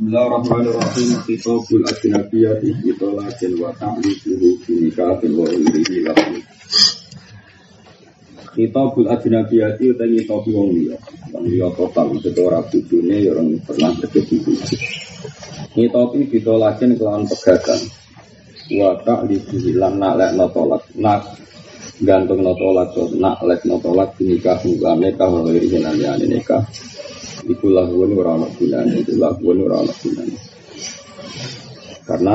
Bismillahirrahmanirrahim. Kitabul Ajnabiyah Itolakin wa ta'liquhu binikahin wa irihi lahu. Kitabul Ajnabiyah itu utangi topi wong liya. Wong liya total itu ora bujune ya orang pernah terjadi bojo. Ini topi ditolakin kelawan pegagan. Wa ta'liquhu lan nalekno tolak. Nak gantung no tolak nak lek no tolak binikahin wa nikah wa irihi lan nikah. Iku lahuan ora ana gunane, itu lahuan ora ana gunane. Karena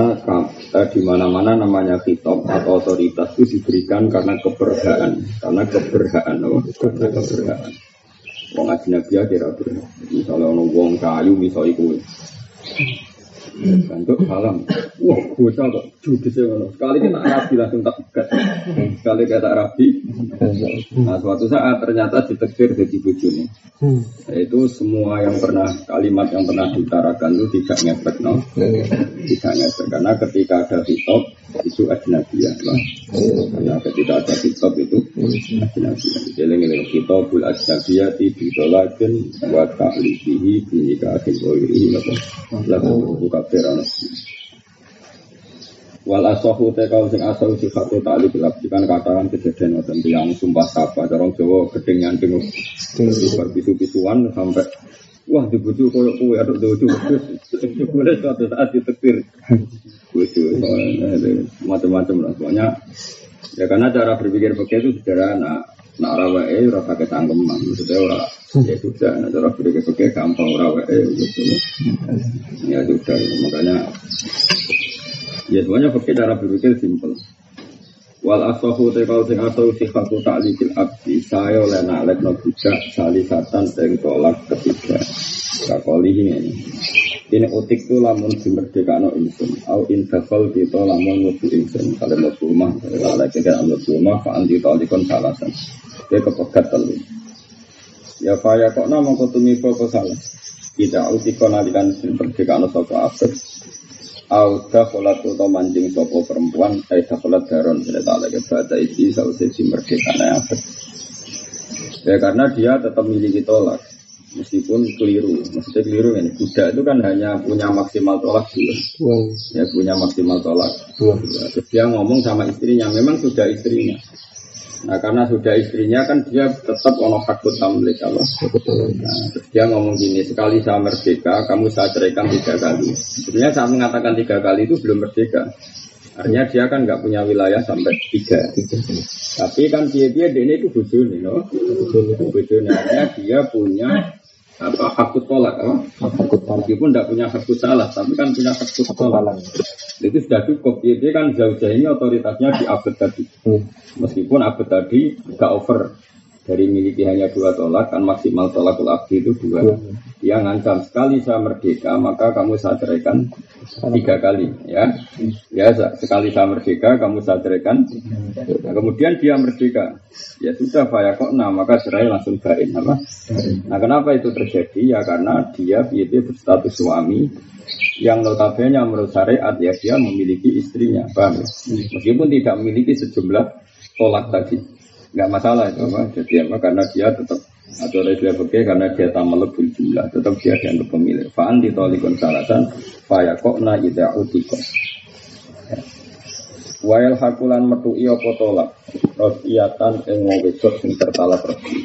eh, di mana-mana namanya kitab atau otoritas itu diberikan karena keberhaan, karena keberhaan, oh, karena keberhaan. Wong ajnabi kira berhak. Misalnya ono wong kayu misalnya iku. Bentuk salam. Wah, bocah kok judes ngono. Sekali kita rabi langsung tak pegat. Sekali kita rabi. Nah, suatu saat ternyata ditektir jadi bojone. Itu semua yang pernah kalimat yang pernah diutarakan itu tidak ngefek, no? Tidak ngefek karena ketika ada hitop itu ajnabiyah, lah. Karena ketika ada hitop itu ajnabiyah. Jeleng-jeleng hitopul ajnabiyah ditolakin wa ta'lifihi binikahin wa irihi lakum buka kafir Wal asahu te kau sing asal sifatu ta'li bilab kan katakan kejadian ngoten yang sumpah sapa dorong Jawa gedeng nyanting berpisu-pisuan sampai wah dibujuk koyo kowe aduk dojo. Boleh suatu saat ditektir. Bojo macam-macam lah. Pokoknya ya karena cara berpikir begitu sederhana nak rawa eh ora pakai cangkeman maksudnya ora ya sudah nah cara berpikir begitu gampang rawa eh gitu. Ya sudah. Makanya Ya semuanya pakai cara berpikir simpel. Wal asahu te kau sing asahu sifatu ta'likil abdi. Saya oleh naklek no budak salisatan sing tolak ketiga. Kakoli ini. Ini utik tu lamun no insun. Au indafal kita lamun ngubu insun. Kalau mau rumah, kalau kita mau rumah, fa anti talikon salasan. Dia kepegat telu. Ya faya kok nama kau tumipo kau salah. Utikon alikan merdeka no sopo abad. Au dakholat atau mancing sopo perempuan Eh dakholat daron Tidak tak lagi Bata isi Sausai si merdeka abad Ya karena dia tetap miliki tolak Meskipun keliru. Maksudnya keliru ini Budak itu kan hanya punya maksimal tolak dua Ya punya maksimal tolak. Dua Terus dia ngomong sama istrinya. Memang sudah istrinya. Nah karena sudah istrinya kan dia tetap ono hakut tamlik kalau nah, terus dia ngomong gini sekali saya merdeka kamu saya ceraikan tiga kali. Sebenarnya saya mengatakan tiga kali itu belum merdeka. Artinya dia kan nggak punya wilayah sampai tiga. Tapi kan dia dia ini itu bujuni, no? Bujuni. Artinya dia punya apa hakut tolak apa? Hakut tolak. Meskipun tidak punya hakut salah, tapi kan punya hakut tolak. Itu sudah cukup. Dia kan jauh-jauh ini otoritasnya di abad tadi. Meskipun abad tadi gak over dari miliki hanya dua tolak kan maksimal tolakul abdi itu dua. Dia ngancam sekali saya merdeka maka kamu saya ceraikan tiga kali ya. Ya sekali saya merdeka kamu saya ceraikan. Nah, kemudian dia merdeka. Ya sudah Pak kok nah maka cerai langsung bain apa? Nah kenapa itu terjadi ya karena dia itu berstatus suami yang notabene menurut syariat ya dia memiliki istrinya, paham ya? Meskipun tidak memiliki sejumlah tolak tadi nggak masalah itu apa jadi apa? Karena dia tetap atau dia oke karena dia tak melebur jumlah. Tetap dia dianggap pemilik. Faan ditolikon salatan faya kok na ida utikon ya. Wael hakulan metu iyo potolak Rosiatan wong wedok sing tertalak resi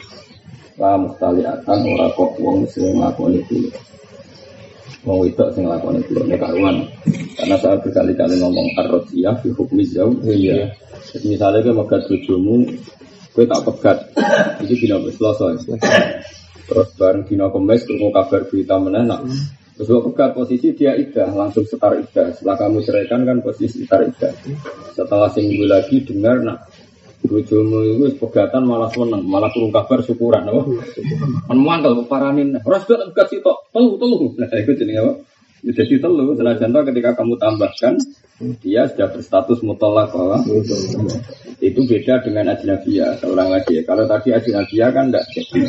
La mustaliatan ora kok wong sing nglakoni dulu Wong wedok sing nglakoni dulu nek karuan. Karena saya berkali-kali ngomong ar-rosiyah fi hukmi jauh Iya. Misalnya ke megat gue tak pegat. Ini dina selasa. Terus bareng dina kemes, ketemu kabar berita menenak. Terus gue pegat posisi dia idah, langsung setar idah. Setelah kamu ceraikan kan posisi setar idah. Setelah seminggu lagi dengar, nak bojomu itu pegatan malah seneng, malah turun kabar syukuran, apa? Kan mantel paranin, ras pegat sitok, telu telu. Nah, itu jadi apa? Jadi telu, contoh ketika kamu tambahkan, dia sudah berstatus mutolak bahwa itu beda dengan ajnabiyah seorang lagi. Kalau tadi ajnabiyah kan tidak jadi.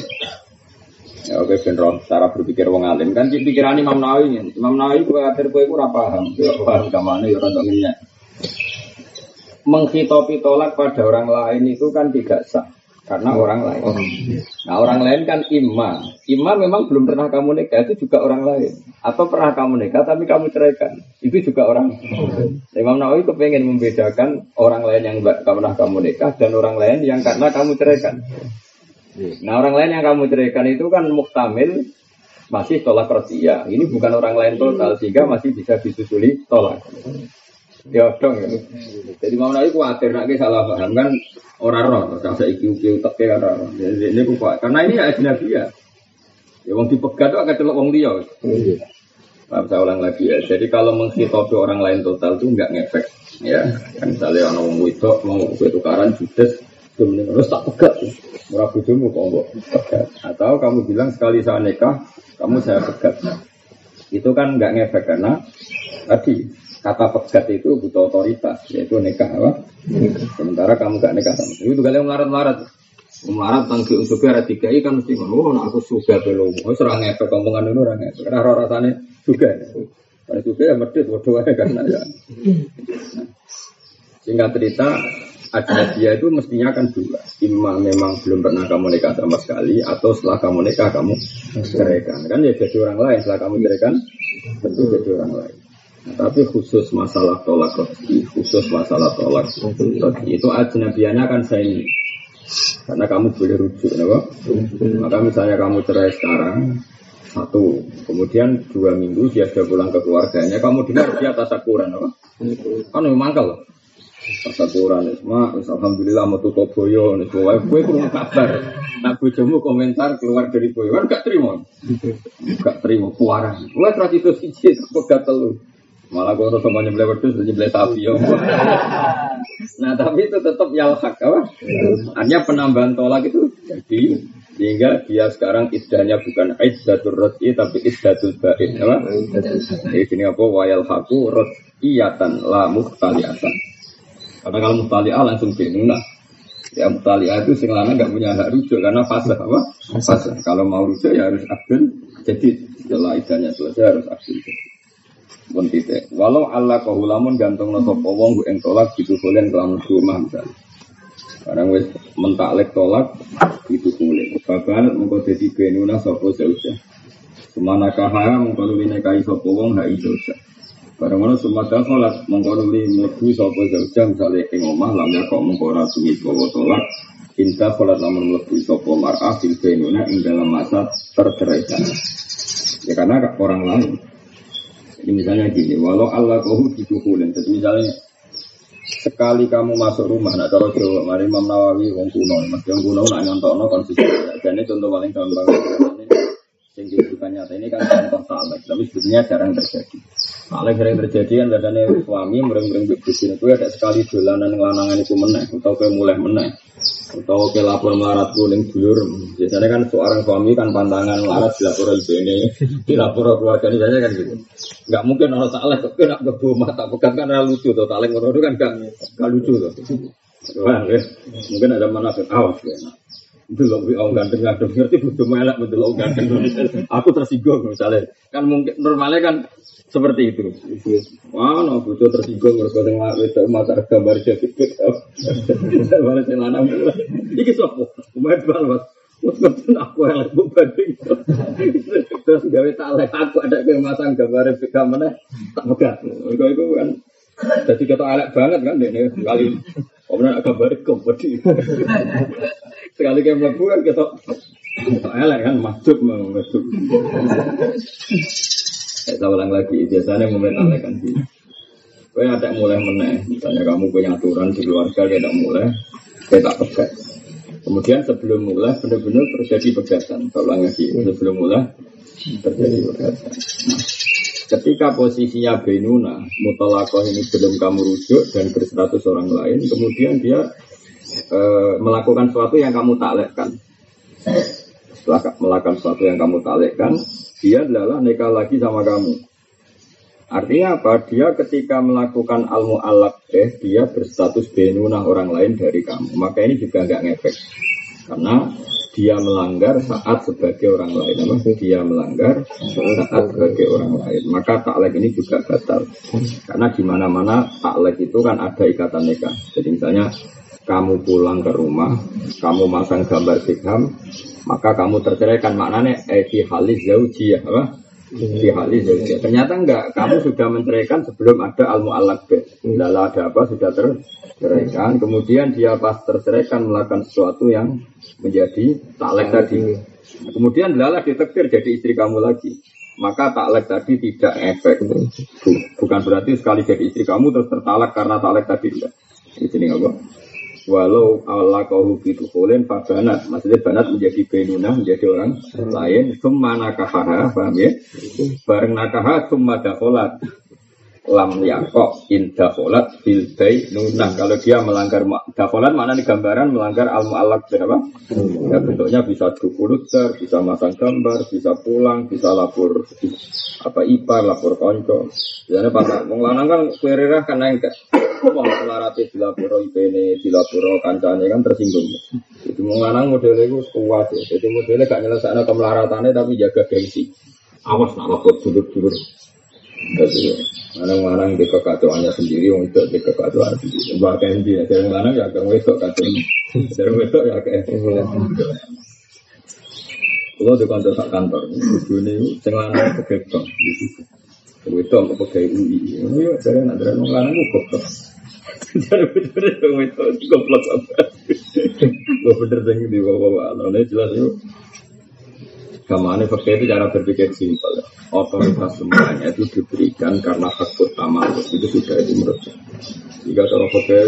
Ya oke general cara berpikir wong alim kan pikiran Imam Nawawi ini. Imam Nawawi kue akhir kue kurang paham, kue paham ke mana ya orang. Menghitopi tolak pada orang lain itu kan tidak sah. Karena orang lain. Nah orang lain kan imam. Imam memang belum pernah kamu nikah itu juga orang lain. Atau pernah kamu nikah tapi kamu ceraikan itu juga orang. Imam Nawawi kepengen membedakan orang lain yang tidak pernah kamu nikah dan orang lain yang karena kamu ceraikan. Nah orang lain yang kamu ceraikan itu kan muktamil masih tolak rosia. Ini bukan orang lain total sehingga masih bisa disusuli tolak. Ya dong ya. Jadi mau naik khawatir nak salah paham kan orang roh terus saya iki iki utek ya orang. Jadi ini kuat karena ini ajnabi ya. Ya wong dipegat tuh akan celok wong dia. Maaf saya ulang lagi ya. Jadi kalau menghitopi orang lain total itu nggak ngefek ya. Kan misalnya orang wong itu mau tukaran judes kemudian harus tak pegat. Murah bujumu kok enggak pegat. Atau kamu bilang sekali saya nikah kamu saya pegat. Itu kan nggak ngefek karena tadi kata pegat itu butuh otoritas yaitu nikah apa? Sementara kamu gak nikah sama. Itu kalian melarat-melarat. Melarat tentang unsur ada tiga kan mesti ngono. Oh aku suka belum oh serang efek omongan itu orang efek karena orang rasanya juga kalau juga ya medit waduh ya karena ya. Sehingga cerita ada dia itu mestinya kan dua. Imam memang belum pernah kamu nikah sama sekali atau setelah kamu nikah kamu ceraikan kan ya jadi orang lain setelah kamu ceraikan tentu jadi orang lain Nah, tapi khusus masalah tolak rezeki, khusus masalah tolak rezeki itu ajnabiannya kan saya ini. Karena kamu boleh rujuk, ya, Maka misalnya kamu cerai sekarang, satu, kemudian dua minggu dia sudah pulang ke keluarganya, kamu dengar dia tasakuran, apa? Kan memang kalau tasakuran, ma, alhamdulillah mau tutup boyo, nih, gue kurang kabar. Nah, bojomu komentar keluar dari boyo, kan gak terima, gak terima. Gue terus itu sih, pegat telur. Malah terus semuanya beli wedus, beli sapi ya. nah tapi itu tetap yalhak apa? Hanya penambahan tolak itu jadi sehingga dia sekarang idahnya bukan iddatul roti tapi iddatul ba'in apa? Di sini apa wayal haku iyatan la muhtaliatan. Karena kalau muhtaliah langsung bingung Ya muhtaliah itu sing nggak punya hak rujuk karena fase apa? Fase. Kalau mau rujuk ya harus abdul jadi setelah idahnya selesai harus abdul pun titik. Walau Allah kahulamun gantung no sopo wong gue tolak gitu kalian kelamun rumah misalnya. Sekarang wes mentaklek tolak itu kulit. Bahkan mengkau jadi benuna sopo seusia. Semana kahaya mengkau nuli nekai sopo wong hai dosa. Barang mana semata sholat mengkau nuli mlebu sopo seusia misalnya ing omah lamnya kok mengkau rasui bawa tolak. Inta sholat lamun mlebu sopo mar'ah fil benuna ing dalam masa terceraikan. Ya karena orang lain. Jadi misalnya gini, walau Allah kau didukulin, jadi misalnya sekali kamu masuk rumah, nak cara Jawa, mari Imam Nawawi, wong kuno, mas yang kuno nak nyontok no konsisten. Jadi contoh paling gampang, yang bukan nyata ini kan contoh saleh, tapi sebetulnya jarang terjadi. Saleh sering terjadi kan suami mereng-mereng bebusin itu ada sekali dolanan ngelanangan itu meneh, atau kayak mulai meneh. Atau ke lapor melarat kuning dulur biasanya kan seorang suami kan pantangan melarat di lapor ibu ini di lapor keluarga ini biasanya kan gitu. Nggak mungkin orang tak tapi nak kebu mata pegang kan lucu tuh tak itu kan gak, gak lucu tuh Wah, ya. mungkin ada mana awas ya belum bi orang ganteng ganteng ngerti butuh melek orang ganteng aku tersinggung misalnya kan mungkin normalnya kan seperti itu. Wah, no butuh tersinggung harus kau tengok itu mata gambar jadi up. Gambar celana mulai. Iki sopo? Umat balwas. Mungkin aku yang lebih banding. Terus gawe tak aku ada kemasang gambar pika mana tak pegat. Itu kan jadi kita elek banget kan ini kali. Kemudian gambar kompeti. Sekali kayak mlebu kan kita elek kan masuk masuk. Saya ulang lagi, biasanya kan sih. Kau ada mulai meneh, misalnya kamu punya aturan di keluarga, dia tidak mulai, saya tak pegat. Kemudian sebelum mulai benar-benar terjadi pegatan. Saya ulang lagi, sebelum mulai terjadi pegatan. Nah, ketika posisinya Benuna, mutalakoh ini belum kamu rujuk dan berseratus orang lain, kemudian dia e, melakukan sesuatu yang kamu taklekkan. Setelah melakukan sesuatu yang kamu taklekkan, dia adalah nikah lagi sama kamu. Artinya apa? Dia ketika melakukan almu alak eh dia berstatus benuna orang lain dari kamu. Maka ini juga nggak ngefek. Karena dia melanggar saat sebagai orang lain. Apa? Dia melanggar saat sebagai orang lain. Maka taklek ini juga batal. Karena di mana-mana taklek itu kan ada ikatan nikah. Jadi misalnya kamu pulang ke rumah, kamu masang gambar Beckham, maka kamu terceraikan maknanya fi halis zaujiyah apa? Fi halis zaujiyah. Ternyata enggak, kamu sudah menceraikan sebelum ada al muallaq Lalu ada apa? Sudah terceraikan, kemudian dia pas terceraikan melakukan sesuatu yang menjadi taklek tadi. Kemudian lala ditektir jadi istri kamu lagi. Maka taklek tadi tidak efek. Bukan berarti sekali jadi istri kamu terus tertalak karena taklek tadi. Tidak. Di sini apa? Walau Allah kau gitu kolen banat, maksudnya banat menjadi benuna menjadi orang lain. Semua nakahaha, paham ya? Bareng nakaha, semua dakolat lam yakok in dafolat bil nunah kalau dia melanggar dafolat mana nih gambaran melanggar al mu'alak berapa ya bentuknya bisa dukuluter bisa masang gambar bisa pulang bisa lapor apa ipar lapor konco. Biasanya pak wong lanang kan kuerira kan enggak wong selarate dilaporo ipene dilaporo kancane kan tersinggung. Itu wong lanang modelnya itu kuat ya. Jadi modelnya gak nyelesaikan kemelaratannya tapi jaga gengsi. Awas nak lapor dulur-dulur jadi Lanang-lanang di kekacauannya sendiri, untuk di kekacauan sendiri. Bahkan di dari lanang ya agak wedok kacau. Dari wedok ya agak Kalau di kantor sak kantor, ini sing lanang pegawai bank. Wedok mau pegawai UI. Ini ya dari anak dari lanang itu goblok. Dari bener wedok goblok apa? Gue bener yang di bawah-bawah. Nah, jelas itu Gamane fakir itu cara berpikir simpel. Otoritas semuanya itu diberikan karena hak utama itu sudah itu menurut Jika cara fakir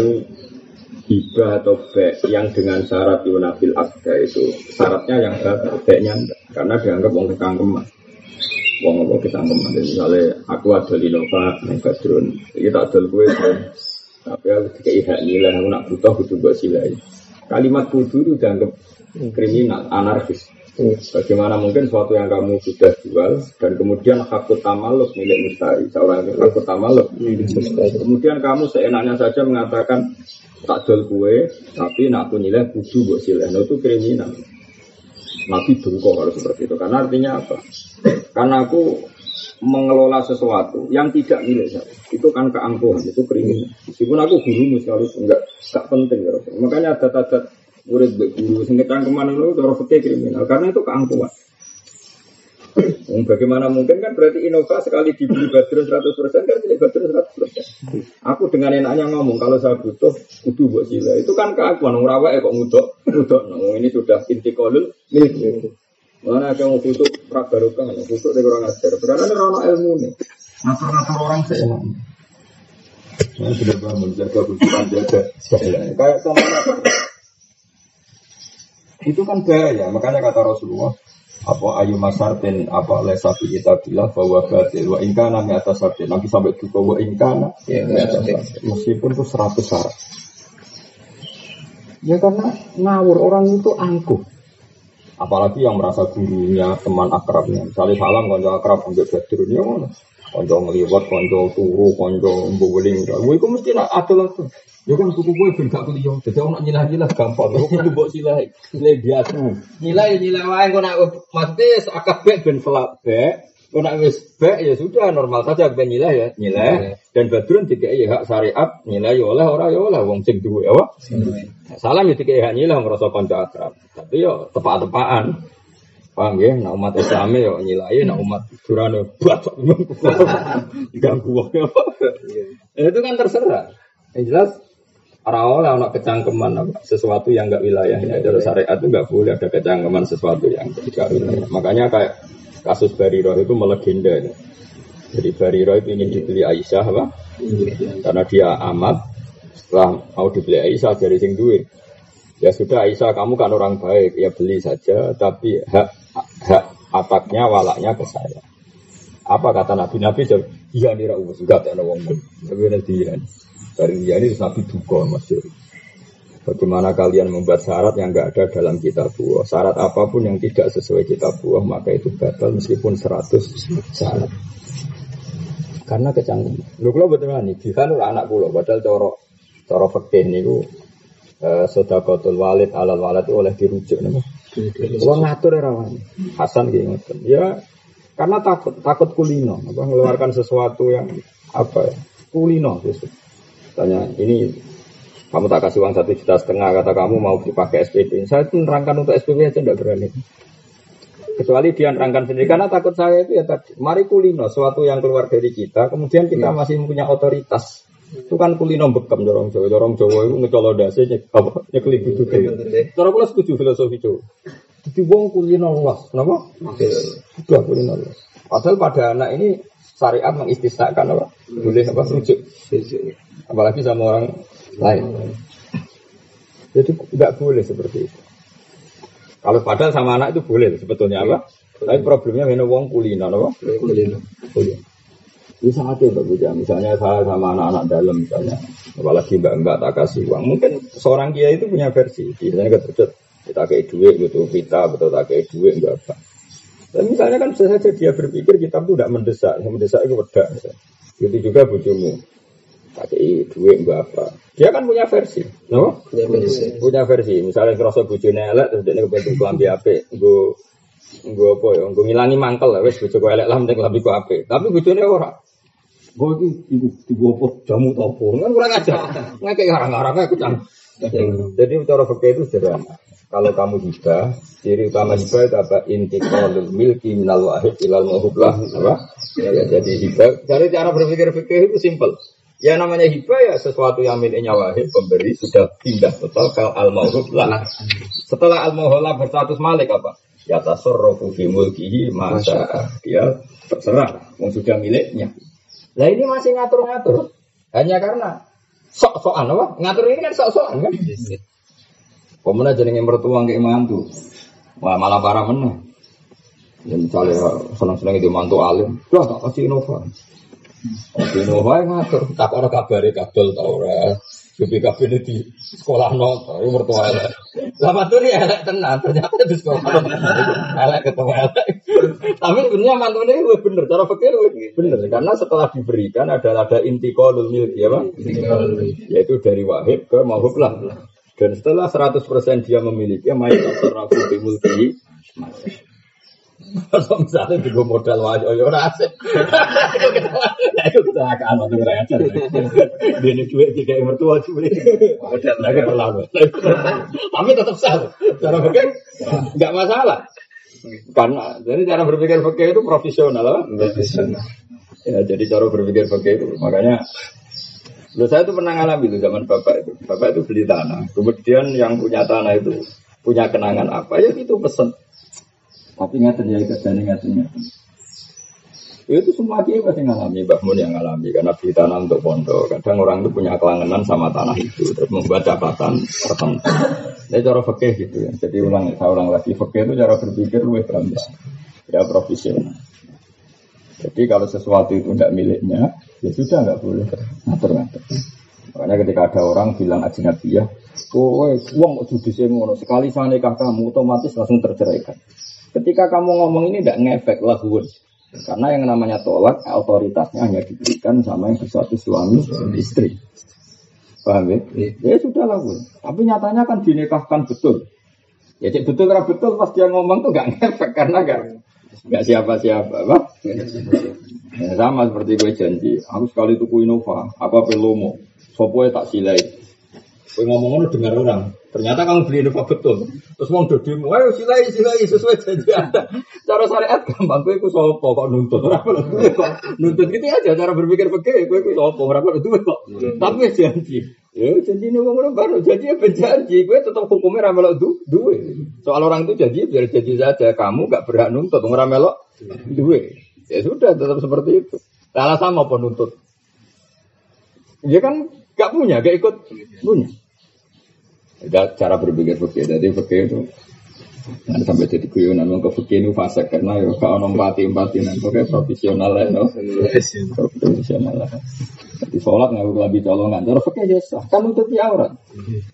hibah atau baik yang dengan syarat yunabil akda itu syaratnya yang batal, baiknya enggak. Karena dianggap wong kekangkeman. Wong apa kekangkeman. Misalnya aku ada di Nova, yang badrun. Ini tak gue kan. Tapi aku kayak hak nilai, aku nak butuh, butuh buat silai. Kalimat kudu itu dianggap kriminal, anarkis. Bagaimana mungkin suatu yang kamu sudah jual dan kemudian hak tamaluk milik mustari seorang hak tamaluk. Kemudian kamu seenaknya saja mengatakan tak jual kue, tapi nak aku nilai buat sileh. Nah itu kriminal. Nabi dungko harus seperti itu. Karena artinya apa? Karena aku mengelola sesuatu yang tidak milik saya. Itu kan keangkuhan, itu kriminal. Meskipun aku gurumu sekali enggak, enggak penting. Ya. Makanya ada murid guru sing ke mana lu cara fikih kriminal karena itu keangkuhan. Bagaimana mungkin kan berarti Innova sekali dibeli Badrun 100% kan milik Badrun 100%. Aku dengan enaknya ngomong kalau saya butuh kudu buat sila. Itu kan keakuan ngurawa ya kok ngudok. Ngudok. Nah, ini sudah inti kolul milik. Mana ada yang butuh prak barokah, butuh dari orang ajar. Berarti ada orang ilmu nih. Ngatur-ngatur orang sih. Saya sudah bangun jaga bujukan jaga. Kayak sama itu kan bahaya. Makanya kata Rasulullah, apa ayu masartin apa lesabi kita bilang bahwa batil wa ingkana mi atas sartin nanti sampai juga wa ingkana ya, meskipun itu seratus syarat. Ya karena ngawur orang itu angkuh apalagi yang merasa gurunya teman akrabnya misalnya salam konco akrab ambil badur ya mana konco ngeliwat konco turu konco mbuling itu mesti ada langsung Ya kan kuku gue ben gak kuliah. Jadi orang nyilah nyilah gampang. Aku kudu buat silah, silah biasa. Nyilah ya nyilah wae. Kau nak maksudnya akabek ben selap Kau nak wis bek ya sudah normal saja ben nyilah ya nyilah. Dan badrun tiga ya hak syariat nyilah ya oleh orang ya oleh wong sing duwe apa. Salam ya tiga hak nyilah merasa konco akrab. Tapi yo tepat-tepaan. Paham ya? Nah umat Islam ya nyilai, nah umat Durane buat ganggu apa? Itu kan terserah. Yang jelas Rawol anak kecangkeman apa? sesuatu yang enggak wilayahnya. Dari syariat itu enggak boleh ada kecangkeman sesuatu yang tidak wilayah. Makanya kayak kasus Bariro itu melegenda. Jadi Bariro itu ingin dibeli Aisyah apa? Karena dia amat. Setelah mau dibeli Aisyah jadi sing duit. Ya sudah Aisyah kamu kan orang baik ya beli saja. Tapi hak hak ataknya walaknya ke saya. Apa kata Nabi Nabi jawab, iya nih rawus enggak ada wong. Tapi nanti ya. Dari dia ini Nabi duka masyur. Bagaimana kalian membuat syarat yang enggak ada dalam kitab buah. Syarat apa pun yang tidak sesuai kitab buah, maka itu batal meskipun 100 syarat. Karena kecanggung. Lu kalau betul nih, kan anak pulau, padahal coro coro fakih nih eh, sodakotul walid alal walid oleh dirujuk nih. Ngatur ya rawan. Hasan gitu. Ya karena takut takut kulino, apa mengeluarkan sesuatu yang apa ya kulino gitu. Tanya ini Kamu tak kasih uang satu juta setengah, kata kamu mau dipakai SPP. Saya itu nerangkan untuk SPP aja tidak berani. Kecuali dia nerangkan sendiri, karena takut saya itu ya tadi. Mari kulino, suatu yang keluar dari kita, kemudian kita iya. masih punya otoritas. Itu kan kulino bekam dorong Jawa, dorong Jawa itu ngecolodase apa nyekeli gitu. Cara pula setuju filosofi Jawa. Jadi wong kulino luas, kenapa? Sudah kulino luas. Padahal pada anak ini syariat mengistisnakan apa? Boleh apa? Rujuk. Apalagi sama orang lain. Jadi nggak boleh seperti itu. Kalau padahal sama anak itu boleh sebetulnya apa? Tapi problemnya memang uang kulina, apa? Kulina. Kulina. Ini sangat ya Mbak Buja. Misalnya saya sama anak-anak dalam misalnya, apalagi mbak-mbak tak kasih uang. Mungkin seorang kiai itu punya versi. Misalnya keterjut, kita kayak duit gitu, kita betul tak kayak duit enggak apa. Dan misalnya kan bisa saja dia berpikir kita itu tidak mendesak, yang mendesak itu beda. Itu juga bujumu pakai duit apa. Dia kan punya versi, no? Punya versi. Punya versi. Misalnya kerasa bujune elek terus dia kebentuk kelambi ape, gue gue apa ya, gue ngilangi mangkel lah, wes bujuk elek lah, penting kelambi gue ape. Tapi bujune ora. Gue iki ibu ibu apa jamu topo, kan kurang aja. Nggak kayak orang-orang kayak kucang. Jadi cara fakir itu sederhana. Kalau kamu hibah, ciri utama hibah itu apa? Intiqalul milki minal wahid ilal muhublah. Apa? Ya, jadi hibah. Cari cara berpikir fikih itu simple. Ya namanya hibah ya sesuatu yang miliknya wahid pemberi sudah pindah total ke al lah. Setelah al lah berstatus malik apa? Ya tasarrufu fi mulkihi masa dia terserah yang sudah miliknya. Lah ini masih ngatur-ngatur. Hanya karena sok-sokan apa? Ngatur ini kan sok-sokan kan? Pemenang jenenge mertua nggak mantu. Wah malah parah menang. Ya misalnya senang-senang itu mantu alim, wah tak kasih inovasi. Dino wae ngatur, tak ono kabare kadol ta ora. Lebih kabeh di sekolah no, itu mertua elek. Lah mantune elek tenan, ternyata di sekolah elek ketemu elek. Tapi sebenarnya mantune itu bener, cara pikir bener karena setelah diberikan adalah ada inti kolul milk ya Pak. Yaitu dari wahid ke mahub lah. Dan setelah 100% dia memiliki, mayat tasarrafu bi mulki kalau misalnya di modal wajah, ya ora asik. Itu kecelakaan waktu ajar. Dia ini duit tiga mertua duit. Modal lagi terlalu. Tapi tetap sah. Cara pikir nggak masalah. Karena jadi cara berpikir fakir itu profesional, profesional. Ya, jadi cara berpikir fakir itu makanya Loh, saya itu pernah ngalami itu zaman bapak itu. Bapak itu beli tanah. Kemudian yang punya tanah itu punya kenangan apa ya itu pesen tapi ngeten ya kerjanya ngeten ngeten. Itu semua dia pasti ngalami, Mbak Mun yang ngalami karena beli tanah untuk pondok. Kadang orang itu punya kelangenan sama tanah itu, terus membuat catatan tertentu. Ini cara fakih gitu ya. Jadi ulang, saya ulang lagi, fakih itu cara berpikir lebih berantas, ya profesional. Jadi kalau sesuatu itu tidak miliknya, ya sudah nggak boleh ngatur-ngatur. Makanya ketika ada orang bilang ajnabiyah, oh, uang judi ngono sekali saya nikah kamu otomatis langsung terceraikan. Ketika kamu ngomong ini tidak ngefek lahun. Karena yang namanya tolak otoritasnya hanya diberikan sama yang bersatu suami dan istri. Paham ya? Ya, ya sudah lahun. Tapi nyatanya kan dinikahkan betul. Ya cek betul karena betul pas dia ngomong tuh gak ngefek karena gak gak siapa-siapa, apa? Ya, sama seperti gue janji, aku sekali tuku Innova, apa pelomo, sopo tak silai. Gue ngomong dengar orang, Ternyata kamu beli Innova betul. Terus mau dodimu, ayo silai silai sesuai janji anda. Cara syariat gampang, ikut sopo kok nuntut. Nuntut gitu aja cara berpikir pakai, gue ikut sopo berapa itu kok. Tapi janji. Ya janji ini mau baru janji ya berjanji. Gue tetap hukumnya ramelok du duwe. Soal orang itu janji biar janji saja. Kamu gak berhak nuntut ramelok duwe. Ya sudah tetap seperti itu. Alasan mau penuntut. Ya kan gak punya, gak ikut punya. Ada cara berpikir fakir. Jadi fakir itu Nah, sampai jadi guyonan ke fakir itu fase karena ya kalau nompati empati nanti pokoknya profesional lah no. profesional lah. Jadi sholat nggak boleh lebih colongan. Cara fakir ya sah kan untuk aurat.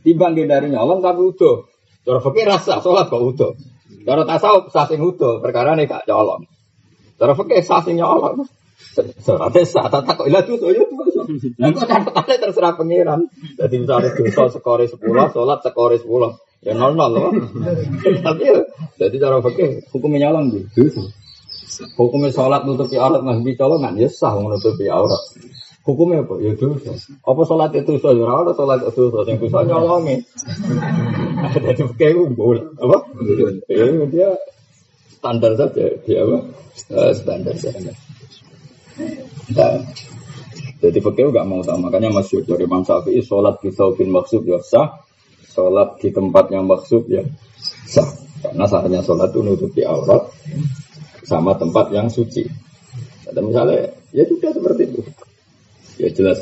Dibangkit dari nyolong tapi utuh. Cara fakir rasa sholat kok utuh. Cara tasawuf sah sing utuh perkara nih kak colong. Cara fakir sah sing nyolong. Suratnya sah tak kok ilah tuh ya tuh. Kok catatannya terserah pengiran. Jadi misalnya dosa sekore sepuluh, sholat sekore sepuluh. Ya nol nol loh. Tapi ya, jadi cara pakai hukumnya nyolong gitu. Hukumnya sholat nutupi aurat nggak colongan ya sah menutupi aurat. Hukumnya apa? Ya dosa. Apa sholat itu dosa? Ya ora sholat itu dosa. Yang dosa nyolongi. Jadi kayak boleh apa? Ya dia standar saja. Dia apa? Uh, standar saja. Jadi fakir gak mau sama. Makanya masyur dari Imam Syafi'i sholat di saubin maksud ya sah. Sholat di tempat yang maksud ya sah. Karena sahnya sholat itu nutupi aurat sama tempat yang suci. Ada misalnya, ya juga seperti itu. Ya jelas.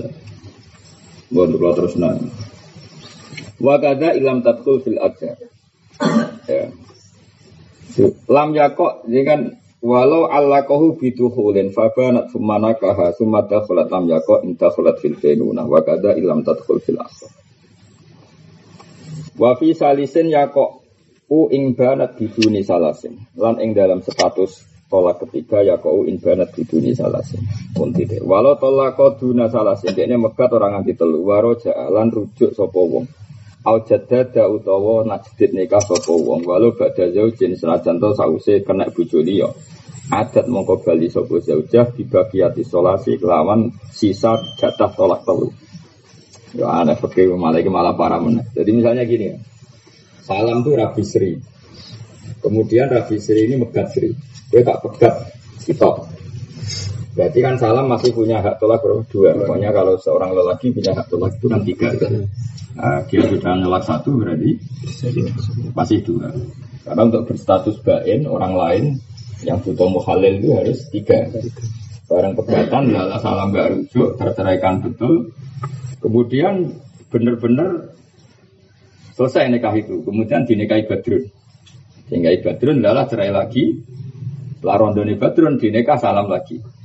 Buat kalau terus nanya. Wakada ilam tatkul fil ajar. Ya. Lam yakok, ini kan walau Allah kohu biduhulin fabanat sumana kaha sumada khulat lam yakok inta khulat fil fenuna wakada ilam tatkul fil ajar. Wafi salisin yakok u ing banat biduni salasin. Lan ing dalam status tolak ketiga ya kau in banat biduni salasin. Pun tidak. Walau tolak duna salasin ini megat orang anti telu. Waro jalan rujuk sopo wong au jadada utawa najdid nikah sopo wong. Walau bada zaujin senajan to sause kena bojo liya. Adat mongko bali sopo zaujah dibagiati solasi kelawan sisa jatah tolak telu. Ya aneh fakir malah malah parah meneh. Jadi misalnya gini salam tuh Rabi Sri. Kemudian Rabi Sri ini megat Sri. Gue tak pegat stop. Berarti kan salam masih punya hak tolak bro. Dua. Pokoknya kalau seorang lelaki punya hak tolak itu kan tiga. Nah, sudah nolak satu berarti masih dua. Karena untuk berstatus bain orang lain yang butuh muhalil itu harus tiga. Barang pegatan lala salam gak rujuk terceraikan betul. Kemudian benar-benar selesai nikah itu. Kemudian dinikahi badrun. Sehingga badrun adalah cerai lagi setelah rondoni badrun dineka salam lagi.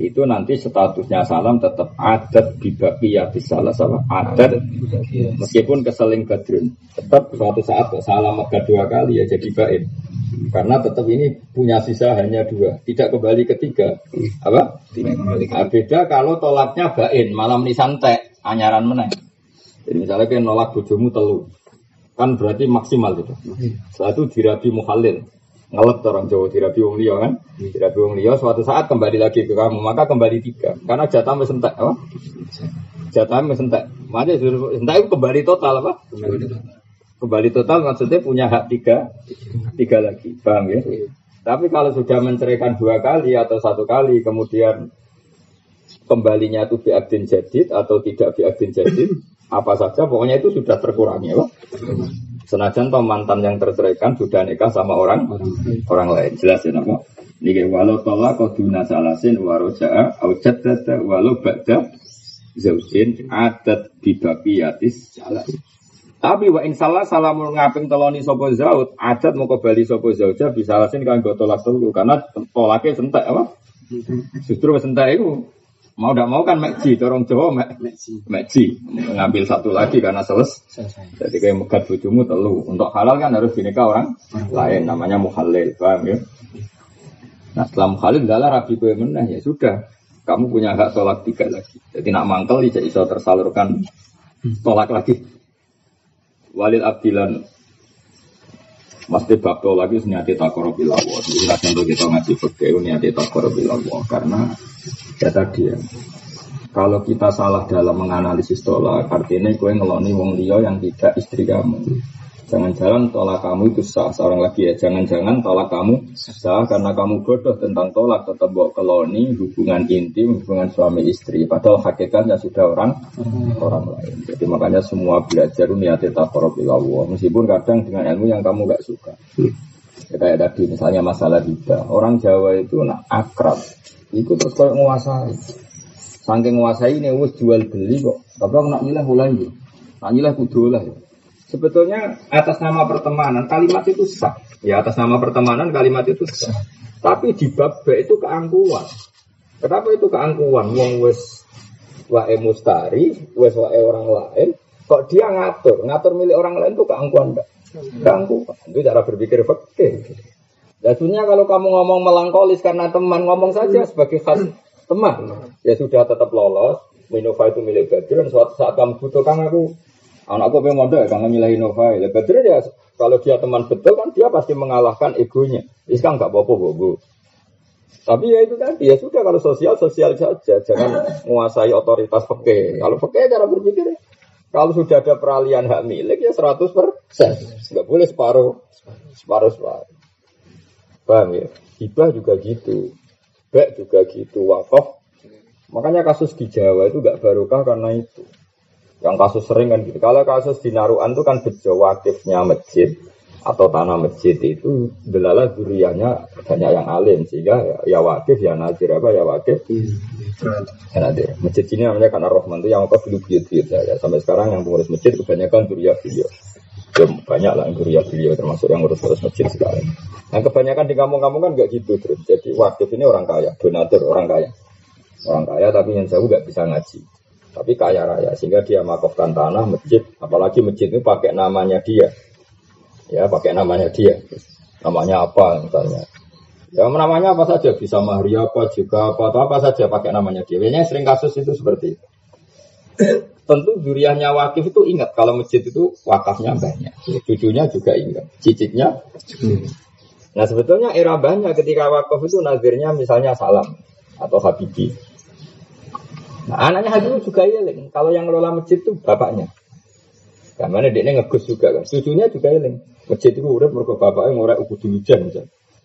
Itu nanti statusnya salam tetap adat ya di salah sama adat. Meskipun keseling badrun tetap suatu saat salam maka dua kali ya jadi baik karena tetap ini punya sisa hanya dua. Tidak kembali ketiga. Apa? Nah, beda kalau tolaknya bain malam ini santai. Anyaran meneng jadi misalnya kayak nolak bojomu telu. Kan berarti maksimal gitu. Setelah itu dirabi muhalil ngelep orang Jawa dirabi wong liya kan? Hmm. dirabi wong liya suatu saat kembali lagi ke kamu maka kembali tiga. Karena jatah mesentak apa? Jatah mesentak mana sentak itu kembali total apa? Kembali total. Maksudnya punya hak tiga tiga lagi. Paham ya? Iya. tapi kalau sudah menceraikan dua kali atau satu kali kemudian kembalinya itu biakdin jadid atau tidak biakdin jadid apa saja pokoknya itu sudah terkurangi ya Senajan toh mantan yang terceraikan sudah nikah sama orang orang, lain. Jelas ya nama. Niki walau tolak koduna salasin waroja'a au jaddada walau ba'da zaujin adat bibaqiyatis salah. Tapi wa in salah salamul ngaping teloni sopo zaud adat mau kembali sopo zauja bisa alasin kan gue tolak dulu karena tolaknya sentak apa? Justru sentak itu Mau tidak mau kan meji, dorong Jawa meji, mengambil satu lagi karena seles. Jadi kayak megat bujumu telu. Untuk halal kan harus dinikah orang lain, namanya muhalil, paham ya? Nah setelah muhalil adalah rabi kue menah ya sudah. Kamu punya hak tolak tiga lagi. Jadi nak mangkel tidak bisa tersalurkan tolak lagi. Walil abdilan Mesti bakto lagi niati takoro bilawo. Jadi untuk kita ngaji fakir niati takoro bilawo karena ya tadi ya. Kalau kita salah dalam menganalisis tolak, artinya kue ngeloni wong liya yang tidak istri kamu. Jangan-jangan tolak kamu itu sah. Seorang lagi ya, jangan-jangan tolak kamu sah karena kamu bodoh tentang tolak tetap bawa keloni hubungan intim, hubungan suami istri. Padahal hakikatnya sudah orang orang lain. Jadi makanya semua belajar niatnya takorobilawo. Meskipun kadang dengan ilmu yang kamu gak suka. Ya, kayak tadi misalnya masalah kita Orang Jawa itu nak akrab. Itu terus kayak menguasai. Saking menguasai ini wis jual beli kok. Tapi aku nak nilai mulai Nak nilai kudu lah ya. Sebetulnya atas nama pertemanan kalimat itu sah. Ya atas nama pertemanan kalimat itu sah. Tapi di bab B itu keangkuhan. Kenapa itu keangkuhan? Wong wes wae mustari, wes wae orang lain. Kok dia ngatur? Ngatur milik orang lain itu keangkuhan enggak? Keangkuhan. Itu cara berpikir fakir. Ya sebenarnya kalau kamu ngomong melangkolis karena teman, ngomong saja sebagai khas teman. Ya sudah tetap lolos. Minova itu milik Badr dan suatu saat kamu butuhkan aku Anakku pengen mondok ya, kangen nilai Nova. Ya ya, kalau dia teman betul kan dia pasti mengalahkan egonya. Ini kan nggak apa-apa. Tapi ya itu tadi ya sudah kalau sosial sosial saja, jangan menguasai otoritas peke. Kalau peke cara berpikir kalau sudah ada peralihan hak milik ya 100 persen, nggak boleh separuh, separuh separuh. Paham ya? Hibah juga gitu, bek juga gitu, wakaf. Makanya kasus di Jawa itu nggak barokah karena itu. Yang kasus sering kan gitu. Kalau kasus di Naruan itu kan bejo wakifnya masjid atau tanah masjid itu delala duriannya banyak yang alim. Sehingga ya, ya wakif ya nadir apa ya wakif? Ya nadir masjid ini namanya karena Rohman itu yang apa dulu buyut buyut ya sampai sekarang yang pengurus masjid kebanyakan durian beliau. Ya, banyak lah durian beliau termasuk yang urus-urus masjid sekarang. Nah kebanyakan di kampung-kampung kan nggak gitu terus jadi wakif ini orang kaya donatur orang kaya. Orang kaya tapi yang jauh nggak bisa ngaji tapi kaya raya sehingga dia makofkan tanah masjid. Apalagi masjid itu pakai namanya dia. Ya pakai namanya dia. Namanya apa misalnya. Ya namanya apa saja. Bisa mahri apa juga apa atau apa saja pakai namanya dia. Biasanya sering kasus itu seperti itu. Tentu duriannya wakif itu ingat. Kalau masjid itu wakafnya banyak. Cucunya juga ingat. Cicitnya nah sebetulnya era banyak ketika wakaf itu nazirnya misalnya salam atau habibi Nah, anaknya Habib juga iling. Kalau yang ngelola masjid itu bapaknya. Karena dia ngegus juga kan. Cucunya juga iling. Masjid itu udah mereka bapaknya ngorek uku hujan.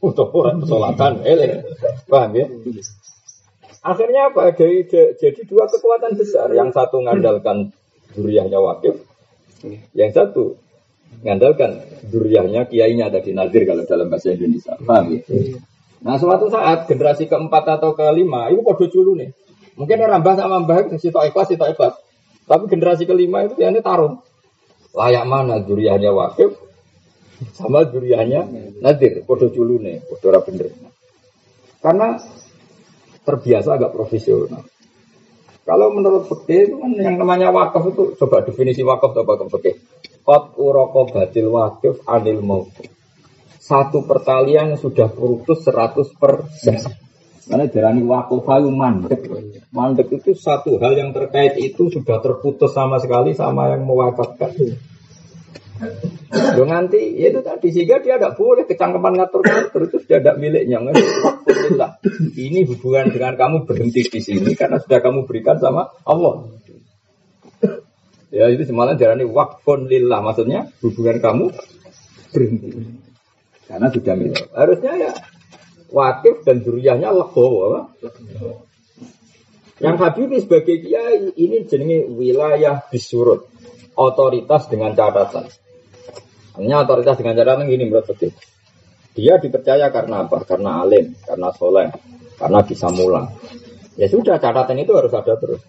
Untuk orang pesolatan iling. Paham ya? Akhirnya apa? Jadi, jadi dua kekuatan besar. Yang satu ngandalkan duriahnya wakif. Yang satu ngandalkan duriahnya kiainya tadi nazir kalau dalam bahasa Indonesia. Paham ya? Nah suatu saat generasi keempat atau kelima itu kode dulu nih Mungkin orang mbah sama mbah itu sitok ikhlas, sitok ikhlas. Tapi generasi kelima itu ya ini tarung. Layak mana duriannya wakif sama duriannya nadir, podo culune, podo bener. Karena terbiasa agak profesional. Kalau menurut fikih kan yang namanya wakaf itu coba definisi wakaf atau wakaf fikih. Qat uroko batil wakif anil maut. Satu pertalian sudah putus 100 persen. Karena jarani wakufayu mandek. Mandek itu satu hal yang terkait itu sudah terputus sama sekali sama yang mewakafkan. Lo nanti ya itu tadi sehingga dia tidak boleh kecangkeman ngatur-ngatur itu sudah tidak miliknya. Ini hubungan dengan kamu berhenti di sini karena sudah kamu berikan sama Allah. Ya itu semalam jarani wakfun lillah maksudnya hubungan kamu berhenti karena sudah milik. Harusnya ya Wakif dan duriahnya legowo. Yang Habibie sebagai kiai ini jenenge wilayah disurut. Otoritas dengan catatan. Hanya otoritas dengan catatan ini menurut betul. Dia dipercaya karena apa? Karena alim, karena soleh, karena bisa mulang. Ya sudah catatan itu harus ada terus.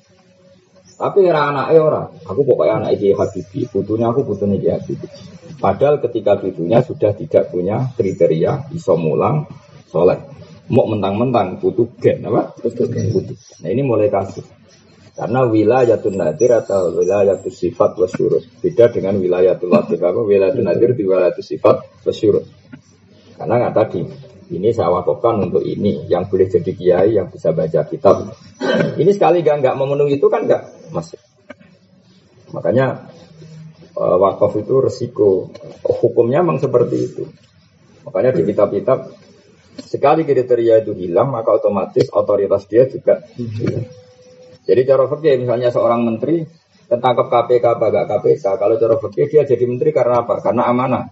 Tapi era anak orang, aku pokoknya anak Kiai Habibie, butuhnya aku butuhnya Kiai Habibie. Padahal ketika butuhnya sudah tidak punya kriteria bisa mulang, soleh. Mau mentang-mentang butuh gen apa? Butuh gen. Nah ini mulai kasus. Karena wilayatul nadir atau wilayatul sifat wasyurut. Beda dengan wilayatul latif apa? Wilayatul nadir di wilayatul sifat wasyurut. Karena nggak tadi. Ini saya wakafkan untuk ini yang boleh jadi kiai yang bisa baca kitab. Ini sekali gak nggak memenuhi itu kan nggak masuk. Makanya uh, wakaf itu resiko. Hukumnya memang seperti itu. Makanya di kitab-kitab Sekali kriteria itu hilang, maka otomatis otoritas dia juga. Jadi cara fikih misalnya seorang menteri ketangkep KPK apa KPK. Kalau cara fikih dia jadi menteri karena apa? Karena amanah.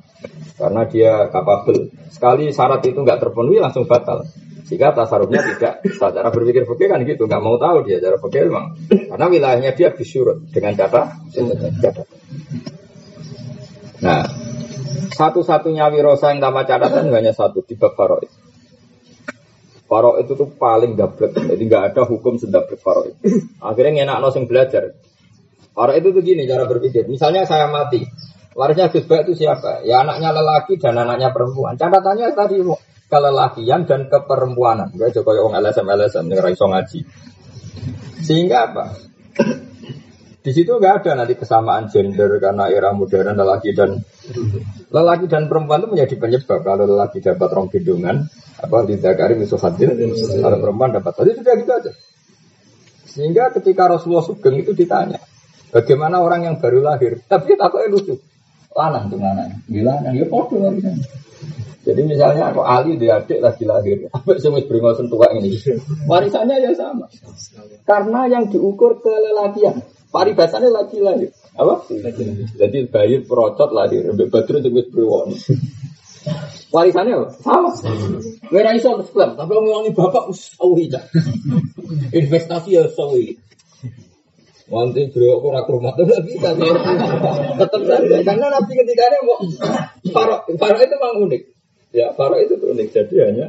Karena dia kapabel. Sekali syarat itu nggak terpenuhi langsung batal. Jika tasarufnya tidak cara berpikir fikih kan gitu, nggak mau tahu dia cara fikih memang. Karena wilayahnya dia disurut dengan kata Nah, satu-satunya wirosa yang tanpa catatan hanya satu di bab faroid. Faro itu tuh paling gablek, jadi nggak ada hukum sedablek Faro itu. Akhirnya enak nosing belajar. Faro itu tuh gini cara berpikir. Misalnya saya mati, warisnya Gus itu siapa? Ya anaknya lelaki dan anaknya perempuan. Catatannya tadi kelelakian dan keperempuanan. Gak coba yang LSM LSM yang ngaji. Sehingga apa? Di situ nggak ada nanti kesamaan gender karena era modern lelaki dan lelaki dan perempuan itu menjadi penyebab kalau lelaki dapat rong gendungan apa tidak karim itu hadir kalau perempuan dapat tadi sudah gitu aja sehingga ketika Rasulullah Sugeng itu ditanya bagaimana orang yang baru lahir tapi kita kok lucu lanang tuh lanang. Gila lanang ya podo warisan. Jadi misalnya aku Ali dia adik lagi lahir, apa sih wis tua ini? Warisannya ya sama. Karena yang diukur kelelakian. Paribasannya lagi lahir. Apa? Jadi bayi perocot lahir, mbek badru itu wis berwon. Warisannya? Sama. Wira iso klaim, tapi ngomongin bapak us sawi Investasi ya sawi. Nanti beliau nak rumah tuh lagi bisa. Tetap saja karena nabi ketika ada mau farok, farok itu memang unik. Ya, farok itu unik. Jadi hanya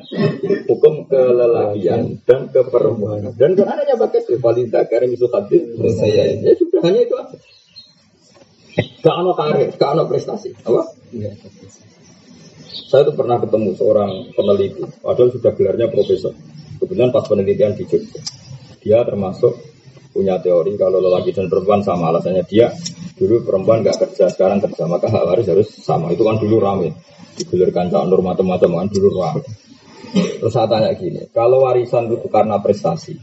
hukum kelelakian dan keperempuanan. Dan kan hanya pakai rivalita karena itu hadis saya. Ya sudah hanya itu aja. Gak ada karir, gak ada prestasi. Apa? Iya, saya tuh pernah ketemu seorang peneliti, padahal sudah gelarnya profesor. Kebetulan pas penelitian di Jogja, dia termasuk punya teori kalau lelaki dan perempuan sama alasannya dia dulu perempuan nggak kerja sekarang kerja maka hak waris harus sama. Itu kan dulu rame digulirkan cak nur macam-macam kan dulu rame. Terus saya tanya gini kalau warisan itu karena prestasi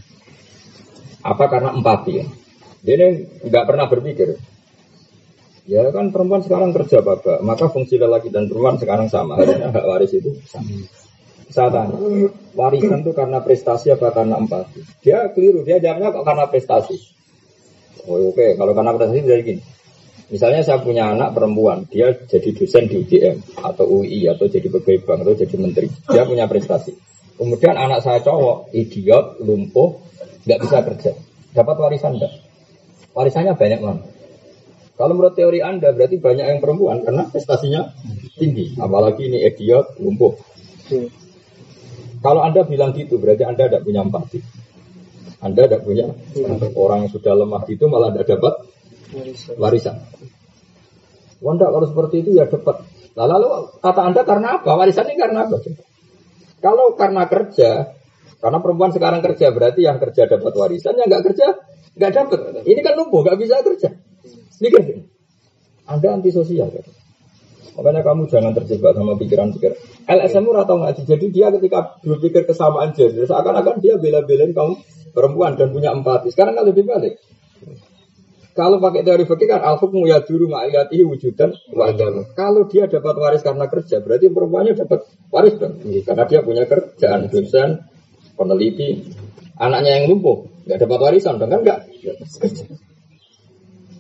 apa karena empati ya? Dia ini nggak pernah berpikir. Ya kan perempuan sekarang kerja bapak maka fungsi lelaki dan perempuan sekarang sama harusnya hak waris itu sama saya tanya, warisan itu karena prestasi apa karena empati? Dia keliru, dia jawabnya kok karena prestasi. Oh, oke, okay. kalau karena prestasi jadi gini. Misalnya saya punya anak perempuan, dia jadi dosen di UGM atau UI atau jadi pegawai bank atau jadi menteri. Dia punya prestasi. Kemudian anak saya cowok, idiot, lumpuh, nggak bisa kerja. Dapat warisan enggak? Warisannya banyak mana? Kalau menurut teori Anda berarti banyak yang perempuan karena prestasinya tinggi. Apalagi ini idiot, lumpuh. Kalau Anda bilang gitu, berarti Anda tidak punya empati. Anda tidak punya orang yang sudah lemah itu malah tidak dapat warisan. Wanda kalau seperti itu ya dapat. Nah, lalu kata Anda karena apa? Warisan ini karena apa? Kalau karena kerja, karena perempuan sekarang kerja berarti yang kerja dapat warisan, yang nggak kerja nggak dapat. Ini kan lumpuh, nggak bisa kerja. Ini kan Anda antisosial. Kan? Makanya kamu jangan terjebak sama pikiran-pikiran. LSM ora tau ngaji. Jadi dia ketika berpikir kesamaan gender, seakan-akan dia bela-belain kaum perempuan dan punya empati. Sekarang kalau dibalik. Kalau pakai teori fikih kan al hukmu ya dulu ma'iyatihi wujudan wajan. Kalau dia dapat waris karena kerja, berarti perempuannya dapat waris dong. Karena dia punya kerjaan, dosen, peneliti. Anaknya yang lumpuh, nggak dapat warisan, dong kan nggak?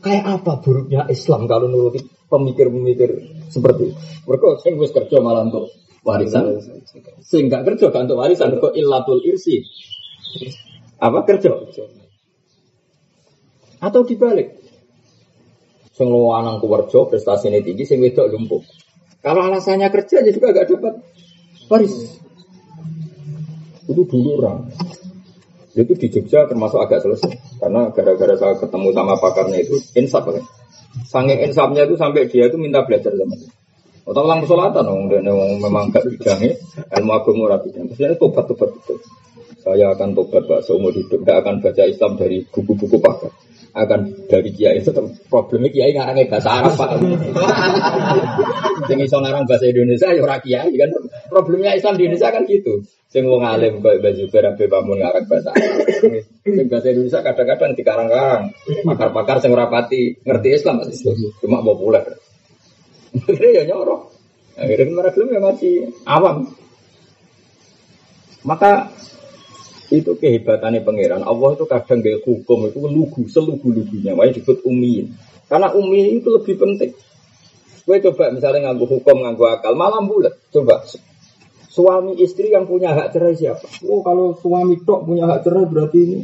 Kayak apa buruknya Islam kalau nuruti pemikir-pemikir seperti itu. Mereka sing wis kerja malah untuk warisan. Sing gak kerja gak untuk warisan kok illatul irsi. Apa kerja? Atau dibalik. Sing lanang kuwerjo prestasinya tinggi sing wedok lumpuh. Kalau alasannya kerja ya juga gak dapat waris. Itu dulu orang. Itu di Jogja termasuk agak selesai. Karena gara-gara saya ketemu sama pakarnya itu insaf kan. Sanging insafnya itu sampai dia itu minta belajar sama dia. Atau ulang kesolatan dong, dan memang gak bidangnya ilmu agama rapi terus tobat tobat betul. Saya akan tobat pak seumur hidup, gak akan baca Islam dari buku-buku pakar akan dari kiai itu problemnya kiai ngarangnya bahasa Arab pak. Sing iso ngarang bahasa Indonesia ya ora kiai kan. Problemnya Islam di Indonesia kan gitu. Sing wong alim kayak baju berabe bangun ngarang bahasa Arab. Sing bahasa Indonesia kadang-kadang dikarang-karang. Pakar-pakar sing ora pati ngerti Islam cuma populer. Akhirnya ya nyorok. Akhirnya mereka ya masih awam. Maka itu kehebatannya pangeran. Allah itu kadang gak hukum itu lugu, selugu-lugunya. Makanya disebut umiin. Karena umi itu lebih penting. Gue coba misalnya nganggu hukum, nganggu akal, malam bulat. Coba suami istri yang punya hak cerai siapa? Oh kalau suami tok punya hak cerai berarti ini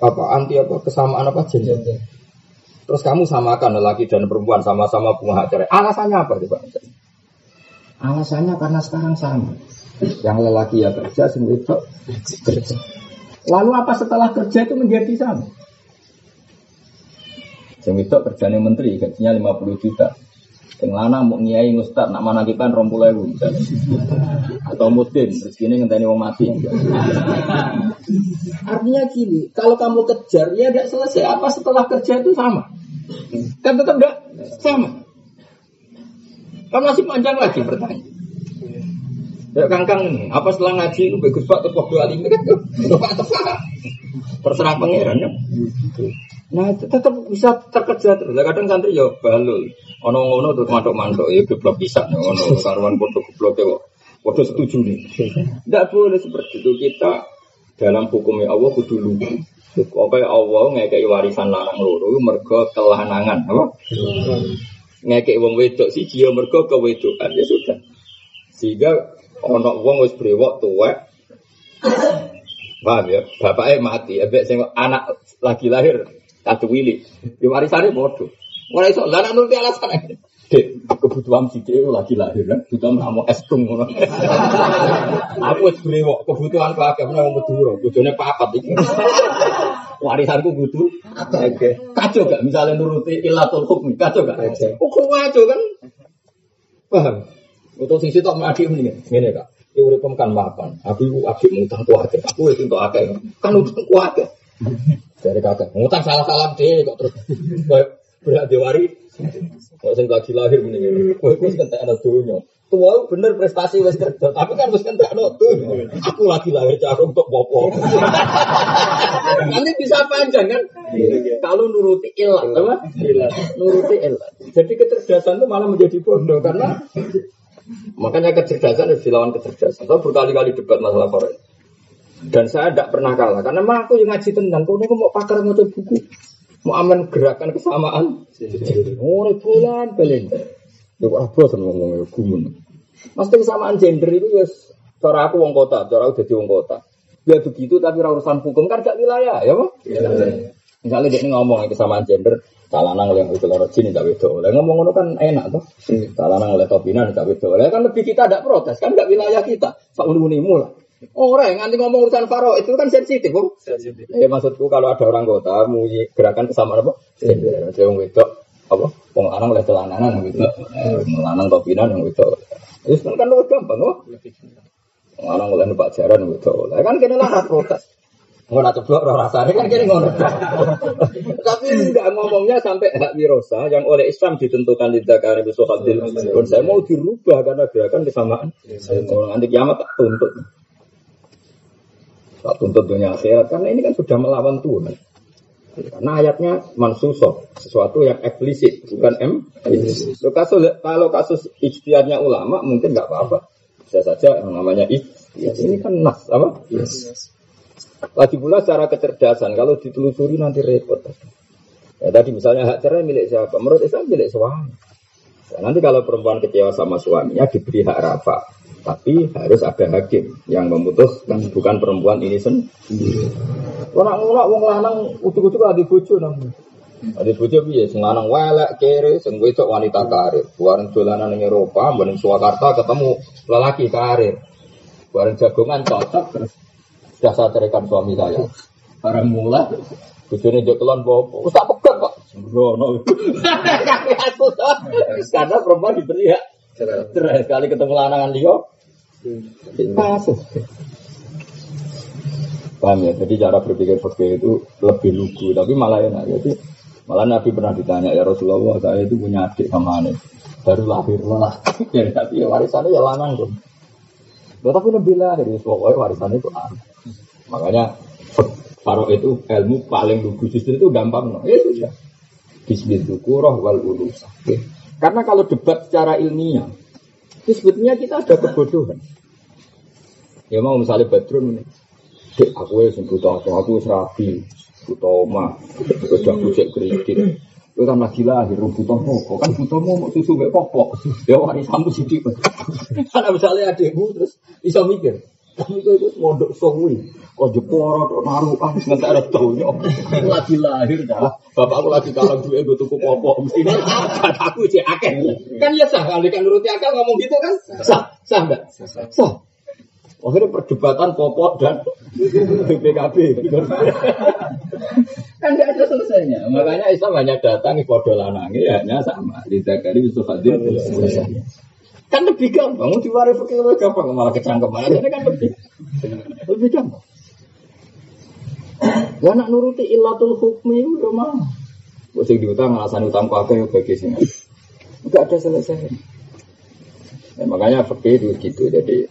apa anti apa kesamaan apa jenis? Terus kamu samakan lelaki dan perempuan sama-sama punya hak cerai. Alasannya apa coba? Alasannya karena sekarang sama. Yang lelaki ya kerja, sing itu kerja. Lalu apa setelah kerja itu menjadi sama? Sing itu kerjanya menteri, gajinya 50 juta. Sing lanang mau ngiai ustad nak mana kita rompul misalnya. Atau mudin, ini ngenteni wong mati. Artinya gini, kalau kamu kejar ya tidak selesai. Apa setelah kerja itu sama? Kan tetap tidak sama. Kan masih panjang lagi pertanyaan. Ya kangkang ini, apa setelah ngaji itu bagus pak terus dua alim kan? Tepat tepat. Terserah pangeran ya. Nah tetap bisa terkejar terus. Kadang santri ya balul. Ono ngono tuh mantuk mantuk ya geblok bisa. Ono karuan foto geblok ya. Waduh setuju nih. Tidak boleh seperti itu kita dalam hukumnya Allah kudu lugu. Oke Allah ngekei warisan larang loro mergo kelanangan, apa? Ngekei wong wedok sih dia mergo kewedokan ya sudah. Sehingga ono wong wis brewok tuwek. Paham ya? Bapaknya mati, ebek sing anak lagi lahir katu wili. Di warisane bodoh. Iso lah nek nuruti alasan. Dek, kebutuhan si dia lagi lahir kan, kita mau es krim ngono. Aku es brewok, kebutuhan kok akeh menawa Madura, bojone papat iki. Warisanku butuh oke. Kacau gak misalnya nuruti ilatul hukmi, kacau gak? Kok kacau kan? Paham? Untuk sing sitok adik mendingan. Ngene Kak. Ya urip kan mapan. Aku iku adik ngutang kuat. Aku wis entuk akeh. Kan utang kuat. Dari kakak, ngutang salah-salah deh kok terus berat diwari. Kok sing lagi lahir mendingan. Kowe wis kentek ana donya. Tua bener prestasi wis kerja, tapi kan wis kentek ana donya. Aku lagi lahir cara untuk popo. Nanti bisa panjang kan? Kalau nuruti ilat, apa? Nuruti ilat. Jadi kecerdasan itu malah menjadi bodoh karena Makanya kecerdasan harus dilawan kecerdasan. Saya berkali-kali debat masalah Korea. Dan saya tidak pernah kalah. Karena mah aku yang ngaji tentang. Kau mau pakar mau buku. Mau aman gerakan kesamaan. Oh, bulan belen. Ya kok sama ngomong gumun. Maksudnya kesamaan gender itu ya cara aku wong kota, cara aku jadi wong kota. Ya begitu tapi urusan hukum kan gak wilayah, ya Pak? Misalnya dia ngomong kesamaan gender, Salanang oleh itu lorot sini tak bedo. Oleh ngomong ngono kan enak tuh. Salanang oleh topinan tak bedo. Oleh kan lebih kita ada protes kan nggak wilayah kita. Pak uni lah. Orang nanti ngomong urusan faro itu kan sensitif, bu. Sensitif. Ya maksudku kalau ada orang kota mau gerakan kesamaan apa? Saya mau wedok apa? Wong lanang oleh celananan gitu. Melanang topinan yang itu. Itu kan lebih gampang, kok. Lanang oleh numpak jaran gitu. Kan kena lah protes. Ngono ceblok roh rasanya kan kini ngono. Tapi enggak ngomongnya sampai hak wirosa yang oleh Islam ditentukan di Zakari Bisohatil. Dan saya mau dirubah karena gerakan kesamaan. Kalau nanti kiamat tak tuntut. Tak tuntut dunia akhirat karena ini kan sudah melawan Tuhan. Karena ayatnya mansusoh, sesuatu yang eksplisit, bukan M. Kasus, kalau kasus ijtihadnya ulama mungkin nggak apa-apa. Bisa saja yang namanya ijtihad. Ini kan nas, apa? Yes. Lagi pula secara kecerdasan, kalau ditelusuri nanti repot. Ya, tadi misalnya hak cerai milik siapa? Menurut Islam milik suami. Ya, nanti kalau perempuan kecewa sama suaminya diberi hak rafa. Tapi harus ada hakim yang memutuskan bukan perempuan ini sendiri. Orang orang wong lanang utuk-utuk ada bojo namanya. Ada bojo piye sing lanang welek kere sing wanita karir. Buaran dolanan ning Eropa, mending Surakarta ketemu lelaki karir. Buaran jagongan cocok sudah saya ceraikan suami saya. Barang mulai, bujurnya jokelan bawa, usah pegang pak. Sembrono. Karena perempuan diberi ya. Cerai sekali ketemu lanangan dia. Kasus. Paham ya? Jadi cara berpikir fakir itu lebih lugu, tapi malah enak. Jadi malah Nabi pernah ditanya ya Rasulullah, saya itu punya adik sama aneh. Baru lahir lah. ya, tapi ya warisannya ya lanang tuh. tapi lebih lahir, pokoknya warisannya itu aneh. Makanya Faro itu ilmu paling lugu justru itu gampang. Ya sudah. Bismillahirrahmanirrahim wal ulus. Karena kalau debat secara ilmiah, itu sebetulnya kita ada kebodohan. Ya mau misalnya Badrun ini, Dek, aku ya butuh apa, aku serabi, butuh oma, udah aku cek kredit. Itu kan lagi lahir, butuh pokok, kan butuh mau susu gak popok. Ya warisanmu sidik. Karena misalnya adikmu terus bisa mikir, tapi itu itu mondok sowi. Kok jeporo tok naruhan nggak ada taunya. Lagi lahir dah. Bapak aku lagi kalau duit gue tuku popok. Mesti ini aku cek akeh. Kan ya sah kalau kan nuruti akal ngomong gitu kan. Sah, sah enggak? Sah. Akhirnya perdebatan popok dan BPKB. kan tidak ada selesainya. Makanya Islam hanya datang di lanangi hanya sama. Tidak kali bisa hadir. Kan lebih gampang, mau diwaris pakai lebih gampang, malah kecangkeman. Ini kan lebih, lebih gampang. Ya nak nuruti ilatul hukmi ya mah. Bos yang diutang alasan utang apa yang bagi sini. Enggak ada selesai. Ya, makanya fakir itu gitu. Jadi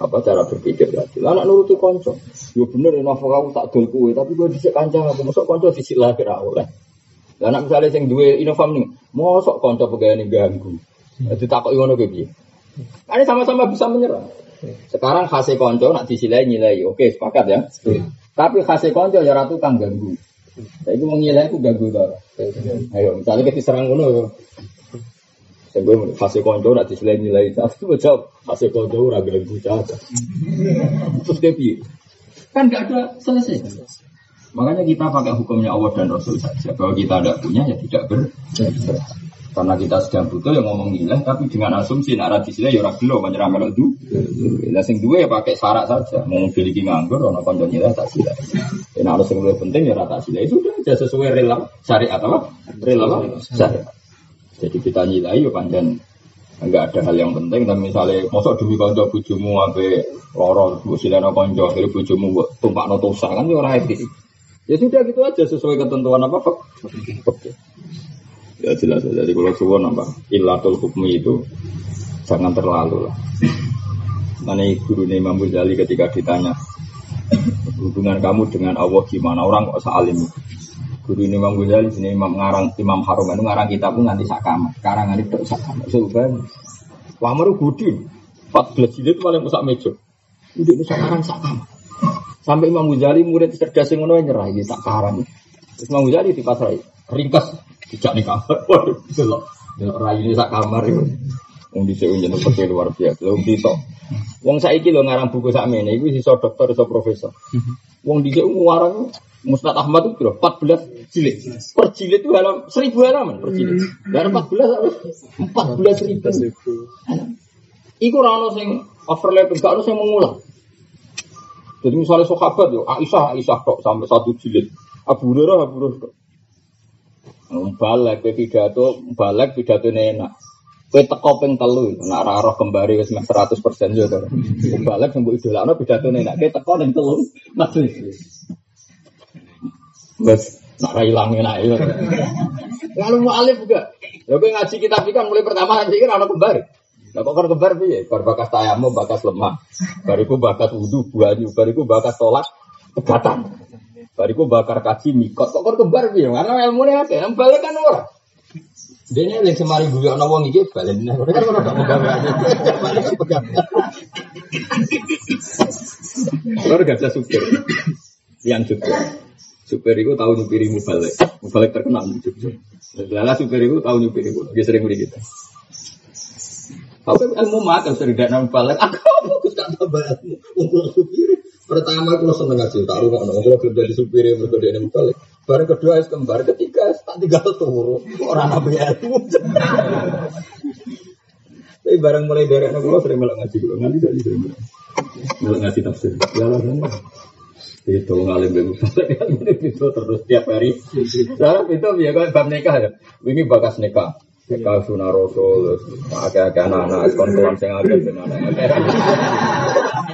apa cara berpikir tadi. Lah anak nuruti konco. Yo bener ya nafsu aku tak dol tapi gue dhisik kancang aku mosok konco dhisik lahir oleh. Lah anak misalnya sing duwe inovam nih, mosok konco pegawai ganggu. Jadi takut ngono ke piye? Ini sama-sama bisa menyerang. Sekarang khase konco nak disilai nilai, oke sepakat ya. Tapi khase konco ya ratu kang ganggu. Saya itu mau nilai aku ganggu tau. Ayo misalnya kita serang ngono. Saya gue khase konco nak disilai nilai satu jawab khase konco ora ganggu caca. Terus dia piye? Kan gak ada selesai. Makanya kita pakai hukumnya Allah dan Rasul saja. Kalau kita tidak punya ya tidak ber. Karena kita sedang butuh yang ngomong nilai, tapi dengan asumsi nak radis ya orang gelo menyerah melok du. Lah sing dua ya pakai syarat saja. Mau pilih nganggur, orang konco nilai tak sila. Ya harus yang lebih penting ya rata sila. Itu sudah aja sesuai rela syariat apa? Rela apa? Syariat. Jadi kita nilai ya panjang enggak ada hal yang penting tapi misalnya mosok demi bujumu sampai lorong bu silana konco akhirnya bujumu buat tumpak notosa kan ya orang etis ya sudah gitu aja sesuai ketentuan apa pak Ya jelas. Jadi kalau suwon apa ilatul hukmi itu jangan terlalu lah. Mana guru Imam Ghazali ketika ditanya hubungan kamu dengan Allah gimana? Orang kok salim? Guru Imam Ghazali sini Imam ngarang Imam Harum. Itu ngarang kita pun nanti sakama. Karangan itu sakama. Sebenarnya Wamaru Budi 14 jilid paling pusat meja. Udah itu sekarang sakama. Sampai Imam Ghazali murid cerdas yang ngono nyerah ini tak karang terus Imam Ghazali di pasar ringkas tidak nih kamar, waduh, itu loh. Rai ini sak kamar itu. Wong di sini jenuh luar biasa. Wong di Wong saiki lo ngarang buku sak ini, itu sisa dokter, sisa profesor. Wong di sini ngarang Musnad Ahmad itu berapa? 14 jilid. Per jilid itu dalam 1000 halaman per jilid. Dan 14 14 ribu. Iku rano sing overlap, gak ada sing mengulang. Jadi misalnya sahabat yo, Aisyah, Aisyah kok sampai satu jilid. Abu Hurairah, Abu Hurairah. Balik, pidato, balik pidato enak. Kue teko ping telu, nak roh kembali wis meh 100% yo to. Balik sing mbok pidato enak, kue teko ning telu majelis. Wes nak ra enak yo. Lalu mau alif juga. Ya kowe ngaji kitab iki kan mulai pertama nanti kan ana kembali. Lah kok kembar piye? Bar bakas tayamu, bakas lemah. Bariku bakas wudu, buanyu, bariku bakas tolak pegatan. Bariku bakar kaji mikot kok kembar piye? Karena ilmu ada, yang balik kan ora. Ini yang semari gue ana wong iki balen. Kan ora tak pegang aja. Ora gak bisa supir. Yang supir. Supir itu tahu nyupiri mubalik. Mubalik terkenal Jogja. Lala supir itu tahu nyupiri itu. Dia sering kita. Tapi ilmu makan sering tidak balik. Aku fokus tak tambah ilmu. Supir. Pertama aku seneng ngaji, tak rumah nong. Kalau kerja di supir yang berbeda ini balik. Baru kedua es kembar, ketiga tak tinggal turu. Orang ya itu? Tapi barang mulai dari anak gue sering malah ngaji gue ngaji jadi sering malah ngaji tafsir. Ya lah kan. Itu ngalim bego itu terus tiap hari. Lah itu biar gue bab nikah ya. Ini bakas nikah. Nikah sunah rasul, agak-agak anak-anak, kon-kon sing agak dengan anak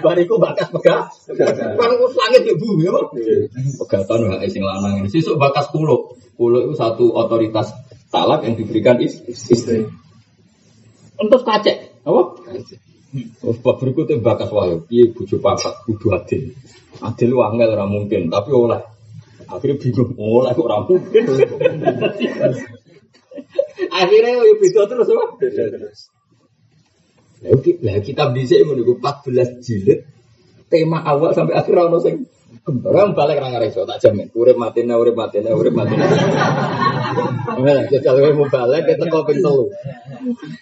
Bariku bakas pegas. Kan langit ya bu, ya Pegatan hak sing lanang. Sesuk bakas pulau. Pulau itu satu otoritas talak yang diberikan istri. Untuk kacek, apa? Terus bab berikutnya bakas wahyu. Iya bujuk papat, kudu adil. Adil lu angel mungkin, tapi oleh. Akhirnya bingung, oleh kok mungkin. Akhirnya ya bisa terus apa? terus. Lah kitab dhisik menunggu 14 jilid tema awal sampai akhir ono sing Orang balik orang ngereso tak jamin. Urip matina, urip matina, urip matina. Nah, jajal kowe mau balik kita kau ping telu.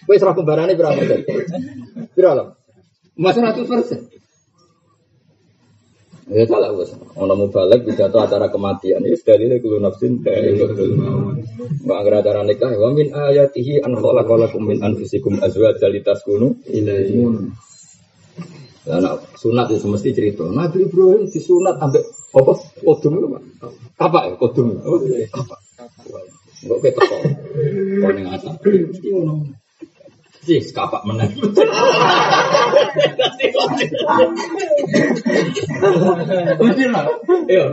Kowe serah kembarane berapa persen? Pira Mas 100 persen. Ya salah bos. Orang mau balik tuh acara kematian. Ya ini kulo nafsin dari Nggak agar acara nikah. Wa min ayatihi an khalaqalakum min anfusikum azwajan litaskunu ilaihi. Nah, nah, sunat itu mesti cerita. Nabi Ibrahim di sunat sampai apa? Kodum itu Apa ya? Kodum. Apa? Enggak kita kok. Kau ning asap. Mesti ngono. Jis kapak menang. Lah. Iya,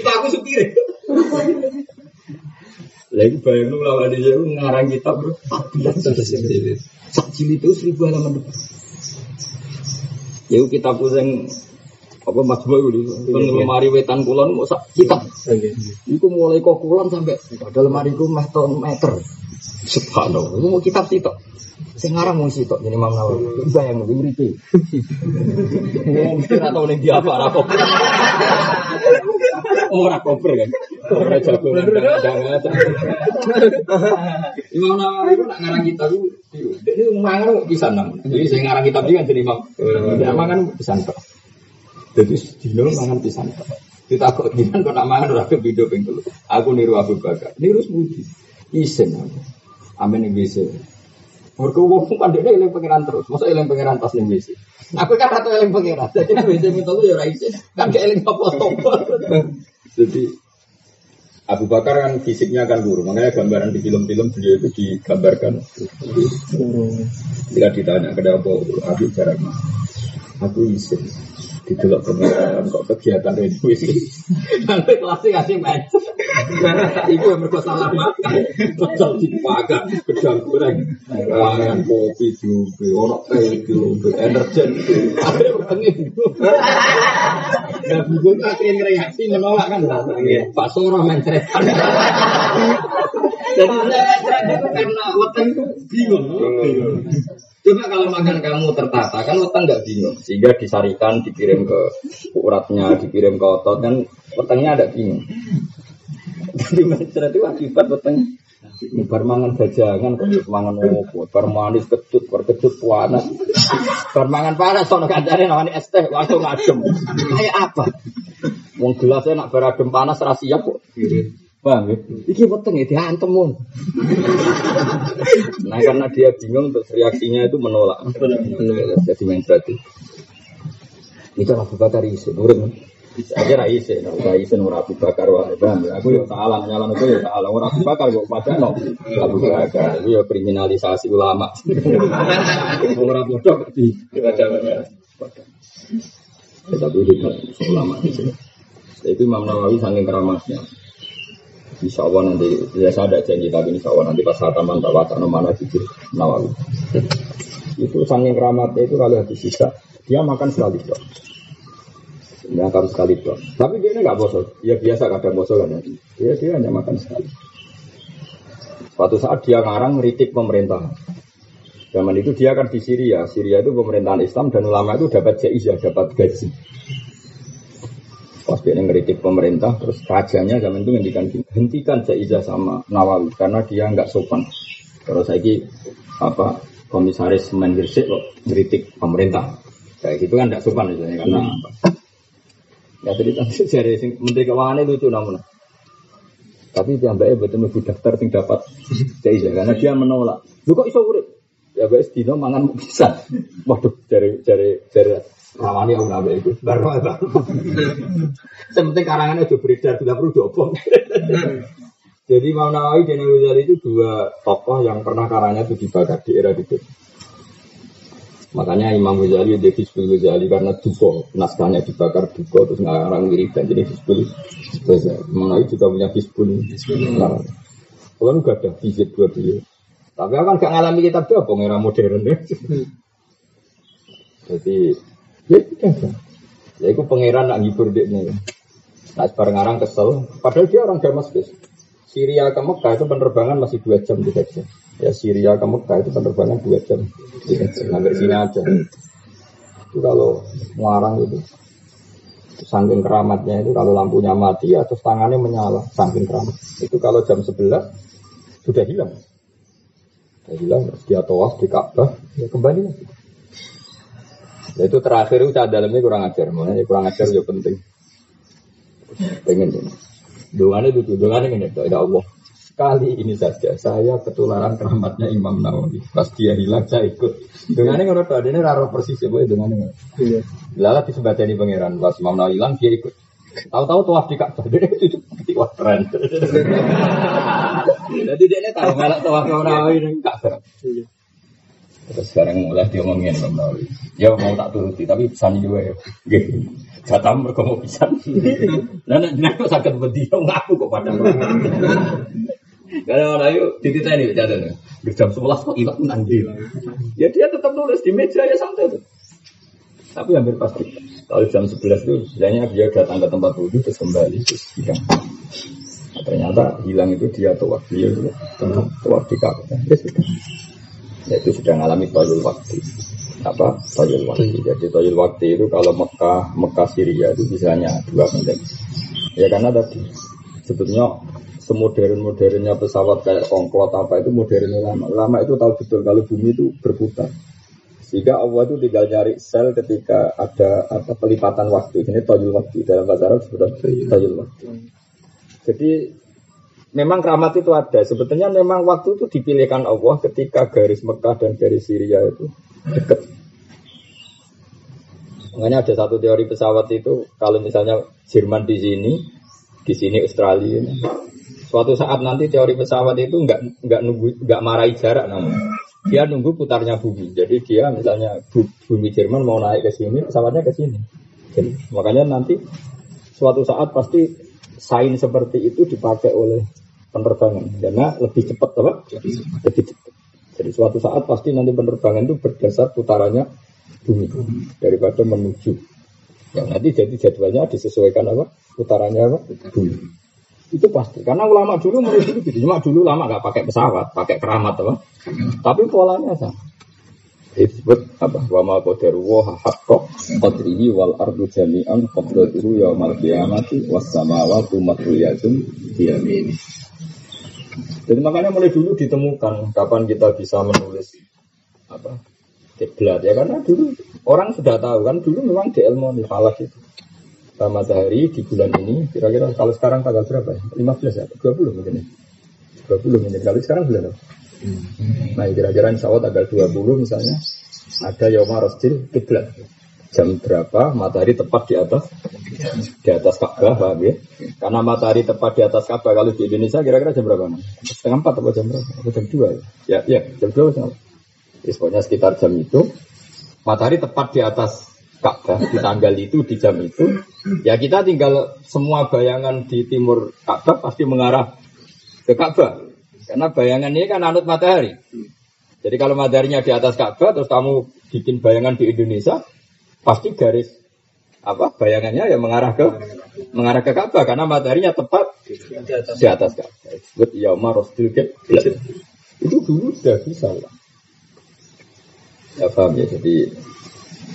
aku supir. Lagi bayang lu lawan dia ngarang kitab bro. Sak jilid itu seribu halaman. Yuk kita pusing apa Mas Boy itu kan lemari wetan kulon mau sak kitab. Iku mulai kok kulon sampai pada lemari ku meh meter. Subhanallah, itu mau kitab sih tok. Sing ngarang mau sih tok jadi Imam Nawawi. Bayang mau ngripe. Wong ora tau ning dia apa ora kok. Ora koper kan. Ora jago. Imam Nawawi itu nak ngarang kitab itu dia mangan pisan nang. Jadi sing ngarang kitab iki kan jadi Imam. Mangan pisan tok. Jadi dino mangan pisan. Kita kok jinan kok nak mangan ora video ping telu. Aku niru Abu Bakar. Niru sepuji. Isen aku. Amin ning WC. Mergo wong kan dhekne eling pangeran terus. Masa eling pangeran pas ning WC. Aku kan ratu eling pangeran. Jadi WC minta lu ya ora isin. Kan gak eling apa-apa. Jadi Abu Bakar kan fisiknya kan buruk, makanya gambaran di film-film beliau itu digambarkan. Jika ditanya kenapa Abu Bakar, aku isin di dalam pemerintahan kok kegiatan ini? Nanti kelasnya kasih match itu yang mereka salah makan. Pecel dipakan gedang goreng kopi juga orang teh juga energen. Ada orangnya Gak bingung akhirnya reaksi menolak kan Pak Soro mencretan Jadi saya itu karena weteng itu bingung Coba kalau makan kamu tertata, kan weteng nggak bingung. Sehingga disarikan, dikirim ke uratnya, dikirim ke otot, kan wetengnya ada bingung. Jadi mencret itu akibat weteng. Ini bar mangan jajangan, kok mangan opo, bar manis kecut, bar kecut panas. Bar mangan panas, sono kancane namanya es teh, langsung adem. Kayak apa? Wong gelasnya nak bar adem panas ra siap kok. Paham ya? Iki weteng ya diantem mon. Nah karena dia bingung terus reaksinya itu menolak. Jadi mencret itu. Itu Abu Bakar isin, urut. Saya ra isin, ora isin ora Abu Bakar wae. Paham ya? Aku yo salah nyalan itu yo salah. Ora Abu Bakar kok pada no. Abu Bakar yo kriminalisasi ulama. Ora bodoh di Tapi ulama itu. Itu Imam Nawawi saking keramasnya. Insya Allah nanti, ya saya ada janji tapi insya Allah nanti pas saat taman tak watak mana gitu Nawawi. Itu saking keramatnya itu kalau habis sisa, dia makan sekali dok. Dia makan sekali dok. Tapi dia ini nggak bosol. Ya biasa kadang bosol kan. Dia dia hanya makan sekali. Suatu saat dia ngarang ngeritik pemerintah. Zaman itu dia kan di Syria. Syria itu pemerintahan Islam dan ulama itu dapat jaizah, dapat gaji. Pas dia ngeritik pemerintah, terus rajanya zaman itu ngendikan hentikan Jaizah sama Nawawi karena dia nggak sopan. Terus saya apa komisaris Mendirsik kok ngeritik pemerintah. Kayak gitu kan nggak sopan misalnya karena apa? Ya cerita dari Menteri Keuangan lucu namun. Tapi piyambaknya betul betul daftar sing dapat Jaizah karena dia menolak. Lu kok iso urip? Ya wes dino mangan bisa. Waduh, dari dari dari Rawani aku nabe itu baru apa? Sementing karangannya udah beredar tidak perlu diopong. Jadi Imam Nawawi dan Ghazali itu dua tokoh yang pernah karangnya itu dibakar di era itu. Makanya Imam Ghazali dia Hizbul Ghazali karena duko naskahnya dibakar duko terus ngarang dan jadi Hizbul Ghazali. Imam Nawawi juga punya Hizbul Ghazali. Kalau nggak ada hizib buat dia. Tapi aku kan gak ngalami kitab dia, era modern ya. Jadi Ya. Ya itu pangeran nak ngibur nih. Nah sebarang orang kesel. Padahal dia orang Damaskus. Syria ke Mekah itu penerbangan masih dua jam tiga jam. Ya Syria ke Mekah itu penerbangan dua jam tiga jam. Hampir sini aja. Itu kalau melarang itu. Saking keramatnya itu kalau lampunya mati atau tangannya menyala. Saking keramat. Itu kalau jam 11 sudah hilang. Sudah hilang. Dia tawaf di Ka'bah. Ya kembali lagi. Ya itu terakhir itu dalamnya kurang ajar, makanya kurang ajar juga penting. Pengen ini. Doanya itu, doanya ini, ya Allah. Kali ini saja saya ketularan keramatnya Imam Nawawi. Pas dia hilang saya ikut. Dengan ini kalau tadi ini raro persis ya, boleh dengan ini. Iya. Lala disebutkan pangeran. Pas Imam Nawawi hilang dia ikut. Tahu-tahu tuh di Ka'bah dia itu wah keren. Jadi dia ini tahu kalau tuh Imam Nawawi ini Ka'bah. Terus sekarang mulai dia ngomongin Imam Nawawi. Ya mau tak turuti, tapi pesan juga ya. Gitu. Jatah mereka mau pisan. Nah, nah, nah, kok sakit berdiri, ngaku kok pada. Karena orang itu ditita ini jatuhnya. Jam 11 kok ilang nanti. Ya dia tetap nulis di meja ya santai tuh. Tapi hampir pasti. Kalau jam 11 itu sebenarnya dia datang ke tempat wudhu terus kembali terus hilang. Ternyata hilang itu dia tua dia itu tua di Ka'bah. Ya sudah. Ya, itu sudah mengalami toyul waktu. Apa? Toyul waktu. Jadi toyul waktu itu kalau Mekah, Mekah Syria itu bisanya dua menit. Ya karena tadi sebetulnya semodern-modernnya pesawat kayak Concorde apa itu modern lama. Lama itu tahu betul kalau bumi itu berputar. Sehingga Allah itu tinggal nyari sel ketika ada apa pelipatan waktu. Ini toyul waktu dalam bahasa Arab sebutnya toyul waktu. Jadi memang keramat itu ada. Sebetulnya memang waktu itu dipilihkan Allah ketika garis Mekah dan garis Syria itu dekat. Makanya ada satu teori pesawat itu kalau misalnya Jerman di sini, di sini Australia. Suatu saat nanti teori pesawat itu nggak nggak nunggu nggak marahi jarak namanya dia nunggu putarnya bumi. Jadi dia misalnya bumi Jerman mau naik ke sini, pesawatnya ke sini. Jadi, makanya nanti suatu saat pasti sain seperti itu dipakai oleh penerbangan karena lebih cepat apa? Lebih cepat. Jadi suatu saat pasti nanti penerbangan itu berdasar putarannya bumi daripada menuju. Yang nanti jadi jadwalnya disesuaikan apa? Putarannya apa? Bumi. Itu pasti. Karena ulama dulu menurut dulu gitu. Cuma dulu lama nggak pakai pesawat, pakai keramat apa. Tapi polanya sama. Disebut apa? Wa ma qadaru wa haqqo qadrihi wal ardu jami'an qadratuhu yaumal qiyamati was samawati matriyatun biyamini. Jadi makanya mulai dulu ditemukan kapan kita bisa menulis apa kiblat ya karena dulu orang sudah tahu kan dulu memang di ilmu falak itu matahari di bulan ini kira-kira kalau sekarang tanggal berapa ya? 15 ya? 20 mungkin ya? 20 mungkin. Kalau sekarang bulan apa? Hmm. Nah kira-kira insya Allah tanggal 20 misalnya ada Yoma Rostil Kiblat. Jam berapa matahari tepat di atas di atas Ka'bah, ya? Karena matahari tepat di atas Ka'bah kalau di Indonesia kira-kira jam berapa? Setengah empat atau jam berapa? Atau jam dua ya? Ya, ya jam dua setengah. Pokoknya sekitar jam itu matahari tepat di atas Ka'bah di tanggal itu di jam itu ya kita tinggal semua bayangan di timur Ka'bah pasti mengarah ke Ka'bah karena bayangan ini kan anut matahari jadi kalau mataharinya di atas Ka'bah terus kamu bikin bayangan di Indonesia pasti garis apa bayangannya ya mengarah ke mengarah ke Ka'bah karena mataharinya tepat di atas Ka'bah disebut yauma rostil itu dulu sudah bisa lah ya paham ya jadi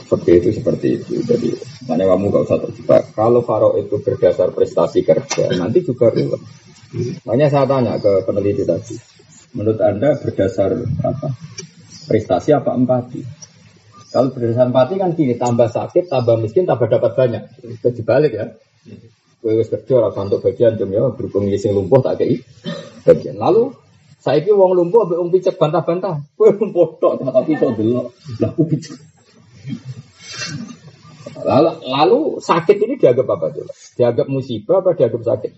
seperti itu seperti itu. Jadi mana kamu gak usah terjebak. Kalau Faro itu berdasar prestasi kerja, nanti juga ruwet. Makanya saya tanya ke peneliti tadi, menurut anda berdasar apa? Prestasi apa empati? Kalau berdasar empati kan gini, tambah sakit, tambah miskin, tambah dapat banyak. Itu dibalik ya. Kue wis kerja ora untuk bagian jam ya berhubung ngising lumpuh tak kei bagian. Lalu saya kira uang lumpuh ambek wong picek bantah-bantah. Kue lumpuh tok tapi iso delok. Lah picek. Lalu, lalu sakit ini dianggap apa coba? Dianggap musibah apa dianggap sakit?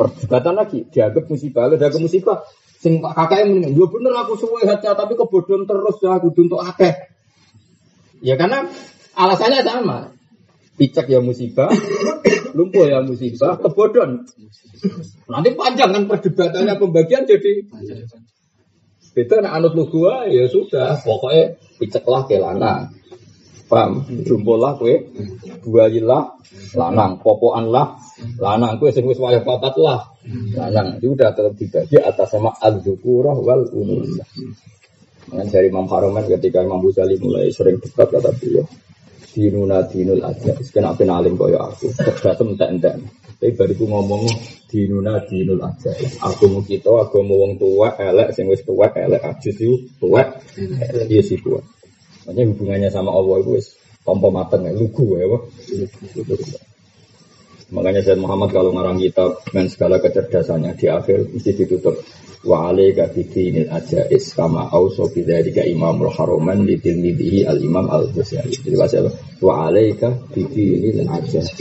Perdebatan lagi, dianggap musibah, lalu dianggap musibah. Sing kakak yang ya bener aku suwe hati tapi kebodohan terus ya aku untuk akeh. Ya karena alasannya sama. Picek ya musibah, lumpuh ya musibah, kebodohan. Nanti panjang kan perdebatannya pembagian jadi Beda nak anut lu gua ya sudah, pokoknya piceklah ke lanang. Paham? Jumpolah kue, buayilah, lanang, popoan lah, lanang kue sing wis wayah papat lah. Lanang itu udah tetap dibagi atas sama al-dzukurah wal unusah. Dengan dari Imam Haromen ketika Imam Buzali mulai sering dekat kata beliau, dinuna dinul aja, sekarang apa nalim kaya aku, cerdas entek-entek. Tapi bariku ngomong dinuna dinul aja. Aku mau kita, aku mau wong tua, elek, sing wis tua, elek, ajus itu tua, elek dia si tua. Makanya hubungannya sama Allah itu wis tompo mateng ya, lugu ya. Makanya Said Muhammad kalau ngarang kitab dengan segala kecerdasannya di akhir mesti ditutup wa alaika bidinil ajais kama auso bidzalika imamul haroman di tilmidihi al imam al ghazali jadi bahasa wa alaika bidinil ajais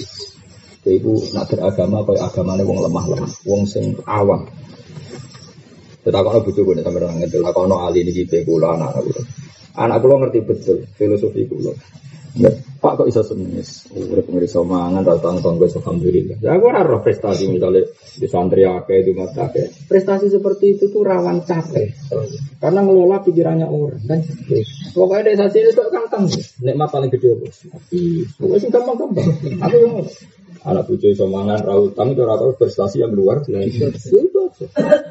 ibu nak beragama kaya agamane wong lemah lemah, wong sing awam. Tetakono gue orang itu. Takono ali ini kita kula anak anak kula. Anak kula ngerti betul filosofi kula. Pak kok iso senis? Urip ngriso mangan ra tang tanggo alhamdulillah. Ya aku ora roh prestasi misalnya di santri akeh di mata akeh. Prestasi seperti itu tuh rawan capek. Karena ngelola pikirannya orang kan. Pokoknya desa sini tuh kantang. Nikmat paling gede bos. Pokoknya sih gampang-gampang. Aku yang anak bucu iso mangan ra utang itu ora prestasi yang luar biasa.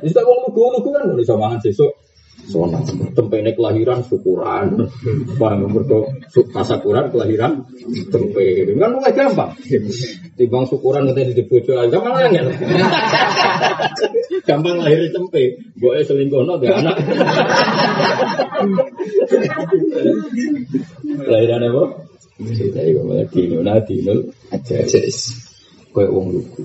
Wis tak wong lugu-lugu kan iso mangan sesuk Sona, tempene kelahiran syukuran, bang mergo tasakuran kelahiran tempe, kan mulai gampang. Timbang syukuran nanti di bojo aja malah angel. gampang lahir tempe, gue selingkuh no anak. Lahiran apa? Cerita itu malah dino, nah dino aja. Kayak wong lugu.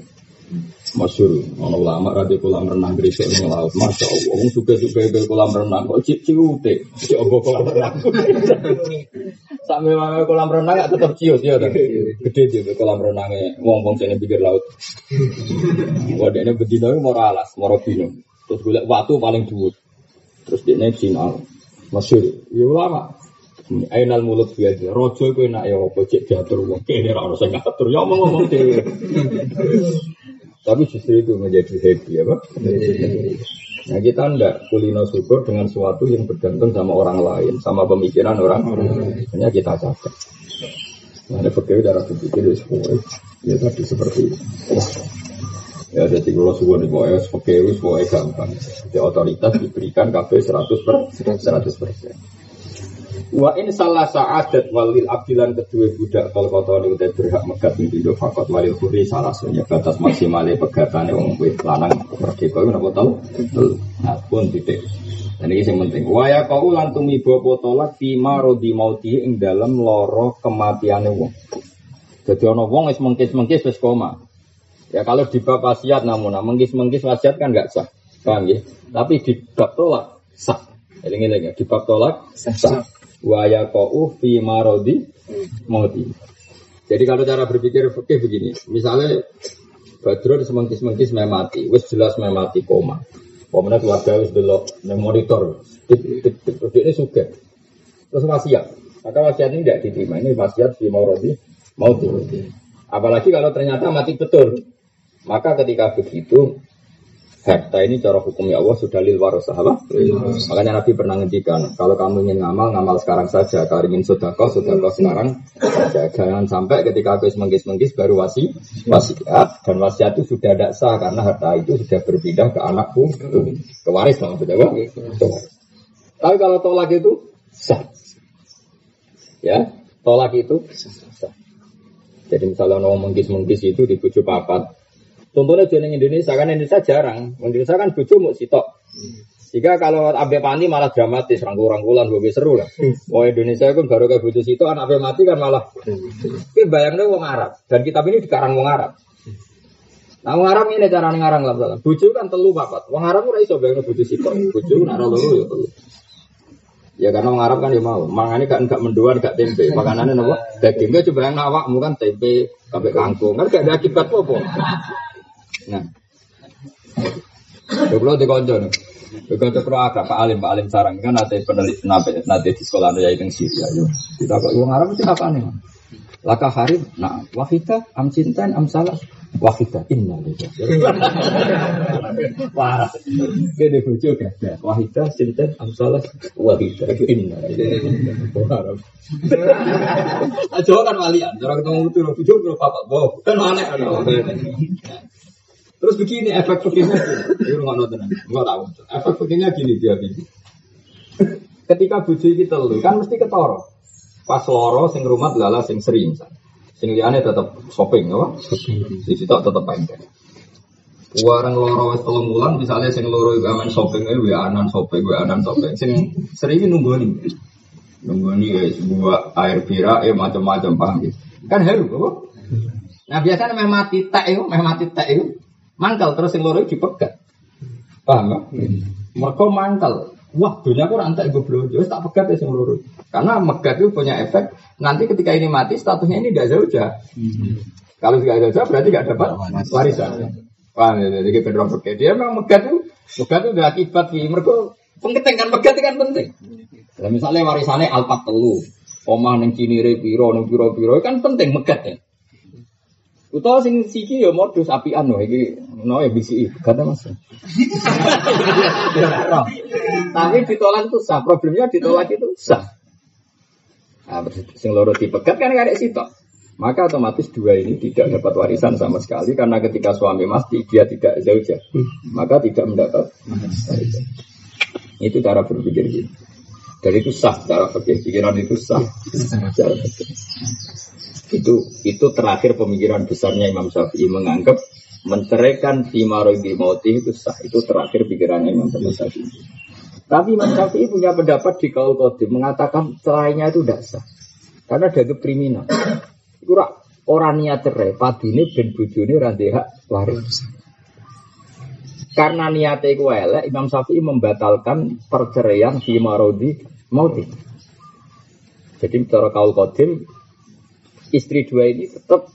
Masyur, ono ulama radio kolam renang gresik ning laut. Masya Allah, wong suka-suka ke kolam renang kok cip ciute. Cip obo kolam renang. Sampai wae kolam renang gak tetep ciut ya ta. Gede dia kolam renangnya wong-wong sing pikir laut. Wadene bedino mau alas, mau bino. Terus golek watu paling dhuwur. Terus dia naik sinal. Masyur, ya ulama. Ainal mulut biasa. Rojo kowe nak ya apa cek diatur wong kene ora ono sing ngatur. Ya ngomong-ngomong dhewe. Tapi justru itu menjadi happy apa? Nah kita ndak kulino syukur dengan sesuatu yang bergantung sama orang lain, sama pemikiran orang. Hanya kita cacat. Nah, ada pegawai darah berpikir ya semua. Ya tadi seperti itu. Ya jadi kalau subuh nih pokoknya pegawai gampang. Jadi otoritas diberikan KB 100 per 100 persen. Wa in salah sa'adat walil abdilan kedua budak kal kota ini udah berhak megat pintu fakot walil kuri salah sunya batas maksimalnya pegatane wong wit lanang merdeka itu apa tau? Nah pun titik. Dan ini yang penting. Waya kau lan tumiba potolak fima rodi mauti ing dalam loro kematiane wong. Jadi ono wong wis mengkis-mengkis wis koma. Ya kalau di bab wasiat namun mengkis-mengkis wasiat kan nggak sah. Paham ya? Tapi di bab tolak sah. Eling-eling ya, di bab tolak sah waya kau fi marodi mati. Jadi kalau cara berpikir oke begini, misalnya Badrun semengkis-mengkis memati, wis jelas memati koma. Pemenang keluarga wis belok neng monitor, ini suka. Terus wasiat, maka wasiat ini tidak diterima. Ini wasiat fi marodi mati. Apalagi kalau ternyata mati betul, maka ketika begitu harta ini cara hukumnya Allah sudah lil warasah apa? Makanya Nabi pernah ngendikan, kalau kamu ingin ngamal, ngamal sekarang saja. Kalau ingin sodako, sodako sekarang saja. Jangan sampai ketika aku menggis-menggis baru wasi, wasiat. Dan wasiat itu sudah tidak sah karena harta itu sudah berpindah ke anakku, ke waris maksudnya. Tapi kalau tolak itu sah. Ya, tolak itu sah. Jadi misalnya mau menggis-menggis itu di bujuk papat, Contohnya di Indonesia kan Indonesia jarang. Indonesia kan bojo mau sitok. Jika kalau abe pani malah dramatis, rangkul-rangkulan, gue seru lah. Oh Indonesia kan baru kayak bojo sitok, anak abe mati kan malah. Tapi bayangnya wong Arab dan kitab ini dikarang wong Arab. Nah wong Arab ini cara ngarang lah, bojo kan telu papat. Wong Arab ora iso bayangno bojo sitok, bojo nak loro ya telu. Ya karena wong Arab kan ya mau, mangane gak enggak mendoan gak tempe, makanannya nopo dagingnya coba yang awakmu kan tempe, kabeh kangkung, kan gak ada akibat apa. Nah. Kalau di konco nih. Begitu kalau ada Pak Alim, Pak Alim sarang kan nanti peneliti nanti di sekolah ya yang Syria. Yo, kita kok uang Arab apa nih? Laka Harib, nah wahida, am cintan, am salah, wahida, inna Parah. Gede bucu gak? Wahida, cintan, am salah, wahida, inna Arab. Jawa kan walian, cara ketemu itu kalau papa, wow, kan aneh kan. Terus begini efek begini, ini rumah nonton, nggak tahu. Efek begini gini dia gini. Ketika buji kita lu kan mesti ketoro. Pas loro sing rumah lala sing sering. Sing liane tetap shopping, apa? Di situ tetap pengke. Warang loro wes tolong bulan, misalnya sing loro itu aman shopping, eh, anan shopping, anan shopping. Sing nunggu nih, nunggu nih ya sebuah air pira, eh macam-macam paham gitu. Kan haru, apa? Nah biasanya memang mati tak itu, memang mati tak itu mangkal terus yang loro dipegat. Paham ya? Hmm. Mereka mangkal. Wah, dunia aku rantai gue belum jelas tak pegat ya yang loro. Karena megat itu punya efek. Nanti ketika ini mati statusnya ini tidak jauh hmm. Kalau tidak jauh berarti tidak dapat warisan. Paham ya? Jadi kita pegat. Dia memang megat itu, megat itu udah akibat sih. Mereka penting kan megat kan penting. Nah, misalnya warisannya alpat telu. omah ning cinire piro ning piro-piro kan penting megat ya. Utawa sing siki ya modus apian lho iki no ya bisi kata Mas. Tapi ditolak itu sah, problemnya ditolak itu sah. Nah, sing loro dipegat kan karek sitok. Maka otomatis dua ini tidak dapat warisan sama sekali karena ketika suami mati dia tidak zauja, maka tidak mendapat warisan. Itu cara berpikir gitu. Dari itu sah cara pikir pikiran itu sah. Cara. Itu itu terakhir pemikiran besarnya Imam Syafi'i menganggap menceraikan di mauti itu sah. Itu terakhir pikirannya Imam Syafi'i. Tapi Imam Syafi'i punya pendapat di kaul kodim mengatakan cerainya itu tidak sah. Karena ada kriminal. Itu orang niat cerai, padine ben bojone ra hak waris. Karena niatnya itu elek, Imam Syafi'i membatalkan perceraian di marodi mauti. Jadi cara kaul kodim istri dua ini tetap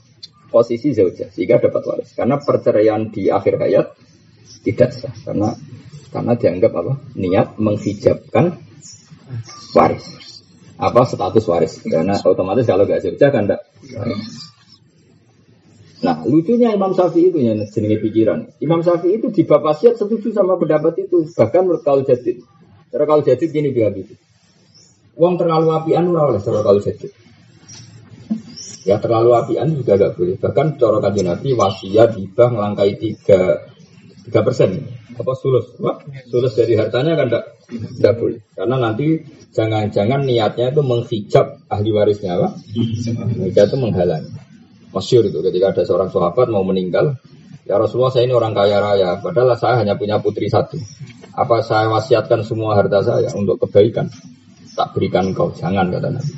posisi zauja sehingga dapat waris. Karena perceraian di akhir hayat tidak sah karena karena dianggap apa? Niat menghijabkan waris. Apa status waris? Karena otomatis kalau gak zauja kan enggak. Nah, lucunya Imam Syafi'i itu yang jenenge pikiran. Imam Syafi'i itu di bab wasiat setuju sama pendapat itu, bahkan menurut kaul jadid. Cara kaul jadid gini dia gitu. Uang terlalu apian ora oleh cara kaul jadid. Ya terlalu apian juga gak boleh. Bahkan cara kajian Nabi wasiat hibah melangkai tiga tiga persen. Apa sulus? Apa? Sulus dari hartanya kan tidak tidak boleh. Karena nanti jangan-jangan niatnya itu menghijab ahli warisnya apa? Mereka itu menghalangi. Masyur itu ketika ada seorang sahabat mau meninggal, ya Rasulullah saya ini orang kaya raya, padahal saya hanya punya putri satu. Apa saya wasiatkan semua harta saya untuk kebaikan? Tak berikan kau, jangan kata Nabi.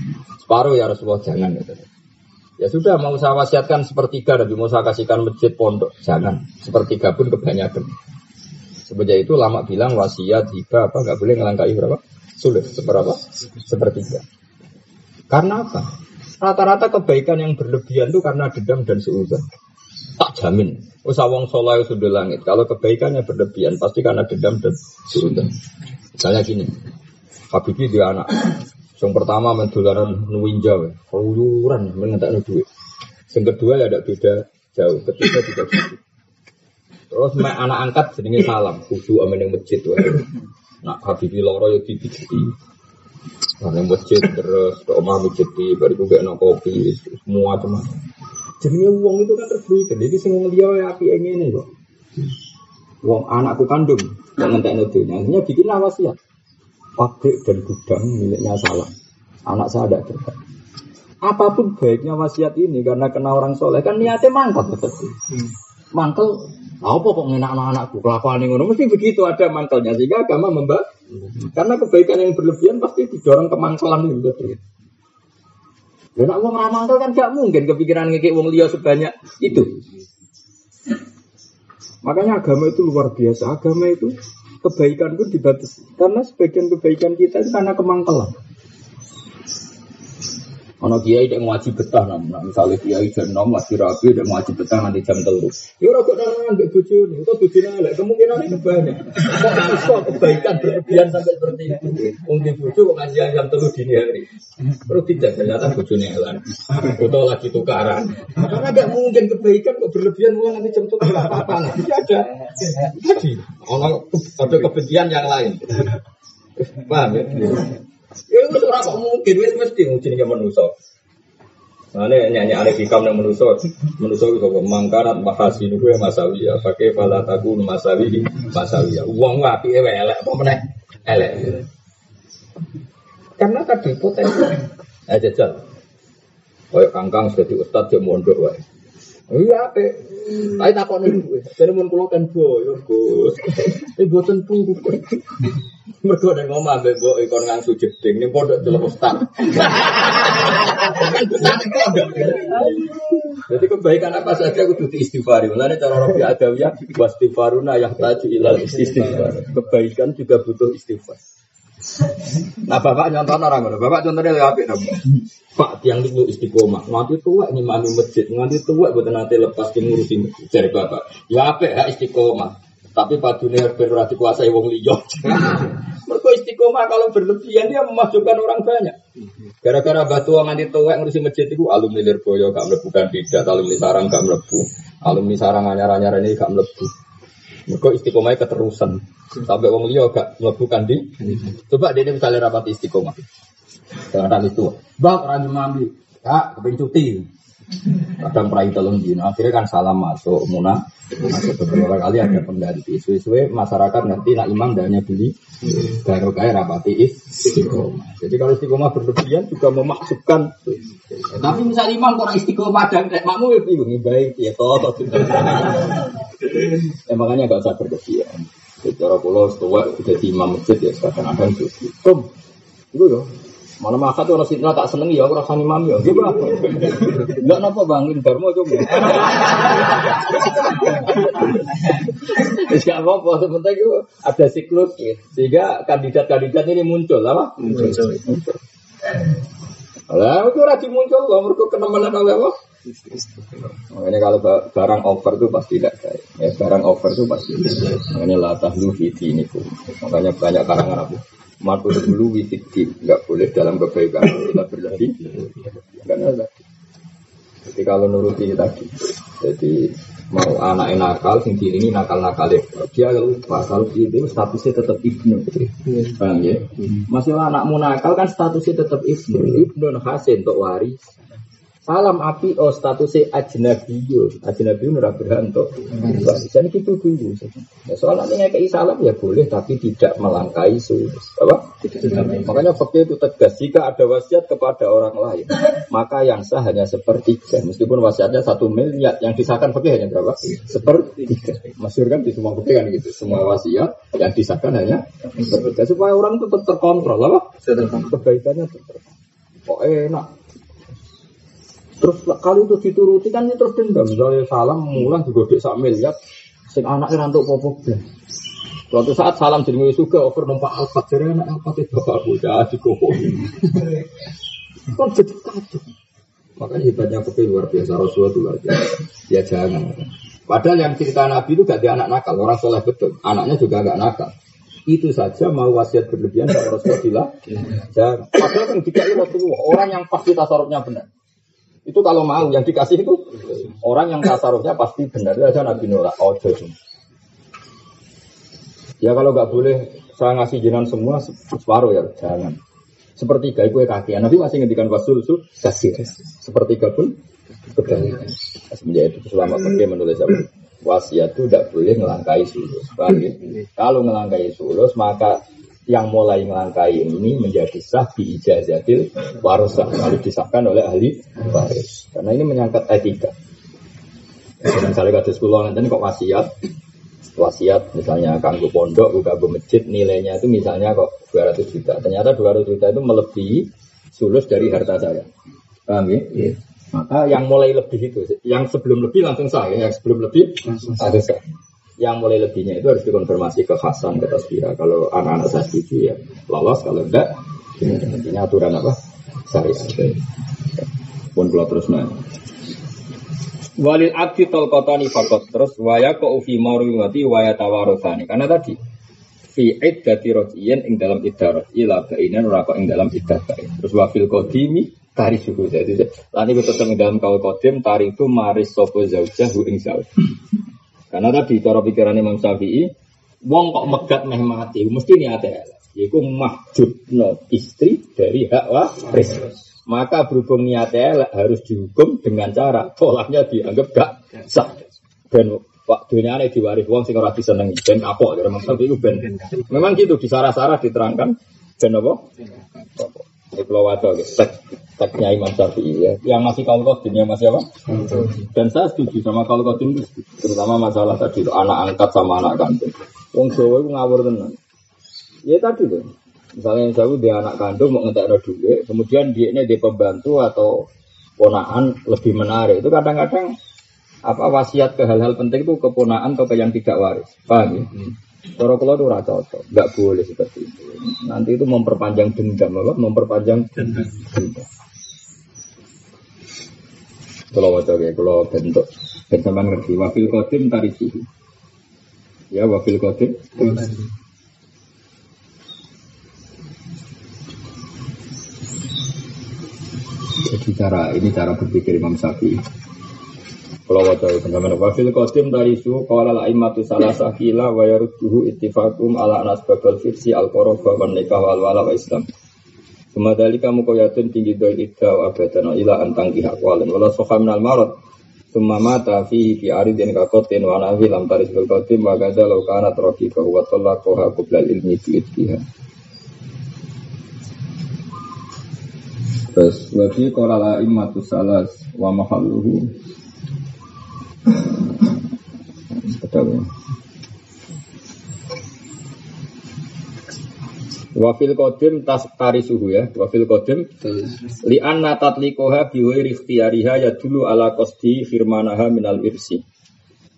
Separuh ya Rasulullah jangan kata Nabi. Ya sudah mau saya wasiatkan sepertiga tapi mau saya kasihkan masjid pondok jangan sepertiga pun kebanyakan. Sebenarnya itu lama bilang wasiat hibah apa nggak boleh ngelangkai berapa sulit seberapa sepertiga. Karena apa? Rata-rata kebaikan yang berlebihan itu karena dendam dan seuzon. Tak jamin. Usawang soleh sudah langit. Kalau kebaikannya berlebihan pasti karena dendam dan seuzon. Misalnya gini, Habibie dia anak yang pertama mendolaran nuwinja, keluyuran mengentak duit. Yang kedua ya tidak beda jauh, ketiga juga gitu. Terus anak angkat sedingin salam, kudu amin yang masjid. Nak Habibi loro ya dipijiti. Nah, yang masjid terus ke omah masjid di baru juga enak kopi, semua cuma. Jadi uang itu kan terberikan, jadi dia ya api ini kok. Uang anakku kandung, yang ngentek nudunya, akhirnya bikin wasiat pabrik dan gudang miliknya salah. Anak saya ada terbaik. Apa pun baiknya wasiat ini karena kena orang soleh kan niatnya mangkal betul. Hmm. Mangkel, apa kok ngenak anak-anakku kelakuan ngono mesti begitu ada mangkelnya sehingga agama membah. Hmm. Karena kebaikan yang berlebihan pasti didorong ke mangkelan itu betul. Ya nak wong ramangkel kan gak mungkin kepikiran ngekek wong liya sebanyak itu. Makanya agama itu luar biasa. Agama itu kebaikan pun dibatasi. Karena sebagian kebaikan kita itu karena kemangkelan. Ono kiai yang wajib betah namun nah, misalnya kiai jam enam lagi rapi dan wajib betah nanti jam telur. Ya orang kok nang nggak bojo nih, itu bojo nang kemungkinan itu banyak. Kok kebaikan berlebihan sampai seperti itu. Mungkin bojo kok ngaji jam telur dini hari. Terus tidak ternyata bojone elan. Foto lagi tukaran. Karena nggak mungkin kebaikan kok berlebihan mulai nanti jam telur apa-apa lah. Tidak ada. Jadi ono ada kebencian yang lain. Paham ya? Ya itu ora kok mungkin wis mesti jenenge manusa. Ini nyanyi ada hikam yang menuso, menuso itu kok mangkarat mahasi itu ya masawi ya, pakai pala taku masawi masawi ya. Uang wapi elek apa meneh elek. Karena tadi potensi. Eh jajal. Kayak kangkang jadi ustad dia mondok wae. Iya ape. Tapi takon niku. Jadi mun kula kan boyo, Gus. Eh boten pungku. Mergo nek ngomong ambek mbok ikon ngangsu jeding ning pondok delok ustaz. Jadi kebaikan apa saja kudu diistighfari. Mulane cara Rabi Adawiyah wastighfaruna yahtaju ilal istighfar. Kebaikan juga butuh istighfar. Nah bapak nyontoh orang mana? Bapak contohnya lebih apik dong. Pak tiang itu istiqomah. Nanti tua nih mami masjid. Nanti tua buat nanti lepas di ngurusi masjid. Jadi bapak. Ya apik ya istiqomah. Tapi dunia berarti kuasai wong liya. Mereka istiqomah kalau berlebihan dia memasukkan orang banyak. Gara-gara batu nganti tuwek ngurusi masjid itu alumni Lirboyo gak mlebu kandidat, alumni sarang gak mlebu, alumni sarang anyar-anyar ini gak mlebu. Mereka istiqomahnya keterusan. Sampai wong liya gak mlebu di. Coba dia misalnya rapat istiqomah. Dengan itu, bang orang mami, kak kepengen cuti. Kadang perai telung dino, akhirnya kan salam masuk munah. Masuk beberapa kali ada pengganti. Suwe-suwe masyarakat nanti nak imam dan beli baru kaya rapati istiqomah. Jadi kalau istiqomah berlebihan juga memaksudkan. Tapi misal imam kurang istiqomah dan kayak makmu ya bingung baik ya toh. Ya makanya gak usah berlebihan. Cara pulau setua jadi imam masjid ya kadang-kadang itu. Kum, itu ya Mana makat orang situ tak seneng ya, orang sani mami ya. Gimana? Enggak napa bangin Dharma coba. Tidak apa-apa, sebentar itu ada siklus ya. Sehingga kandidat-kandidat ini muncul, apa? Muncul. Lah, itu rajin muncul, loh, mereka kenemenan oleh apa? Makanya kalau barang over itu pasti tidak baik. Ya, barang over itu pasti Makanya latah lu ini Makanya banyak karangan aku. Matu dulu witidi nggak boleh dalam kebaikan kita berlebih. Ada. Jadi kalau nuruti tadi, jadi mau anak nakal, sing ini nakal nakal dia lupa kalau itu statusnya tetap ibnu, paham ya? Masih anakmu nakal kan statusnya tetap ibnu, ibnu hasil untuk waris. Salam api oh statusnya ajnabiyun. Ajnabiyun ora berhantu. Jadi itu dulu. Ya, soalnya kayak salam ya boleh tapi tidak melangkai sulus. Apa? Makanya fakir itu tegas. Jika ada wasiat kepada orang lain, maka yang sah hanya sepertiga. Meskipun wasiatnya satu miliar, yang disahkan fakir hanya berapa? Sepertiga. Masyur kan di semua fakir kan gitu. Semua wasiat yang disahkan hanya sepertiga. Supaya orang itu tetap terkontrol. Apa? Kebaikannya tetap. Kok enak Terus kali itu dituruti kan ini terus dendam. Misalnya salam mulang juga dek miliar, sing anaknya rantuk popok deh. Suatu saat salam jadi suka over numpak alfat jadi anak alfat itu bapak jadi kok. Kan jadi kacau. Makanya hebatnya kopi luar biasa Rasulullah itu luar. Ya jangan. Padahal yang cerita Nabi itu gak dia anak nakal, orang soleh betul. Anaknya juga gak nakal. Itu saja mau wasiat berlebihan kalau Rasulullah. Padahal yang dikai Rasulullah, orang yang pasti tasarufnya benar. Itu kalau mau yang dikasih itu orang yang tasarufnya pasti benar. Itu aja Nabi Nora. Oh, ya kalau nggak boleh saya ngasih jinan semua separuh ya jangan. Sepertiga itu kaki. Nabi masih ngendikan wasul su kasih. Sepertiga pun kebalikan. Menjadi itu selama pergi menulis apa? Wasiat itu tidak boleh ngelangkai sulus. Ya? Kalau ngelangkai sulus maka yang mulai melangkai ini menjadi sah di ijazatil warosah lalu disahkan oleh ahli waris. Karena ini menyangkut etika. Misalnya kata sekolah nanti kok wasiat wasiat misalnya kanggo pondok buka masjid nilainya itu misalnya kok 200 juta. Ternyata 200 juta itu melebihi sulus dari harta saya. Paham ya? Yeah. maka yang mulai lebih itu yang sebelum lebih langsung sah ya yang sebelum lebih langsung sah yang mulai lebihnya itu harus dikonfirmasi ke Hasan ke Tasbira. Kalau anak-anak saya setuju ya lolos, kalau enggak intinya aturan apa? Syariat. Pun kalau terus nanya. Walil abdi tolkotani fakot terus waya ko ufi mati waya tawarosani karena tadi fi iddati rojiyen ing dalam iddah ila bainan ora ing dalam iddah terus wafil kodimi tari suku jadi lani ing dalam kau kodim tari itu maris sopo zaujah ing zauj karena tadi cara pikiran Imam Syafi'i, wong kok megat meh mati, mesti niate elek. Yaiku mahjubno istri dari hak waris. Maka berhubung niatnya elek harus dihukum dengan cara tolaknya dianggap gak sah. Dan Pak dunia ini diwaris wong sing ora disenengi ben apa ya Imam Syafi'i ben. Memang gitu di sarah-sarah diterangkan ben apa? Ini kalau wadah, teksnya Imam Syafi'i ya. Yang masih kalau kodin, yang masih apa? Dan saya setuju sama kalau kodin terutama masalah tadi itu anak angkat sama anak kandung. Wong Jawa itu ngawur tenan. Ya tadi tuh. Misalnya yang Jawa dia anak kandung mau ngetek duit, kemudian dia ini dia pembantu atau ponaan lebih menarik. Itu kadang-kadang apa wasiat ke hal-hal penting itu keponaan atau ke yang tidak waris. Paham ya? Hmm. Cara kalau itu rata cocok, nggak boleh seperti itu. Nanti itu memperpanjang dendam, apa? Memperpanjang dendam. Kalau wajah ya, kalau bentuk bersama ngerti wakil kodim tari suhu. Ya wakil kodim. Jadi cara ini cara berpikir Imam Syafi'i. Kalau wajah teman wafil kodim dari su kalau la imatu salah sakila wa yarudduhu ittifakum ala anas babal fiksi al koroba wa nikah wal wala wa islam. Semadali kamu koyatun tinggi doi idda wa abadan ila antang kihak walin wala sofa minal marot. Summa mata fi fi aridin kakotin wa nahi lam taris bil kodim wa gada lau kana trofi wa tollakoha kublal ilmi fi ittiha. Terus wafi kalau la imatu salas wa mahalluhu Wafil kodim tas tari suhu ya. Wafil kodim li anna tatlikoha biwi rikhtiyariha ya dulu ala kosti firmanaha minal irsi.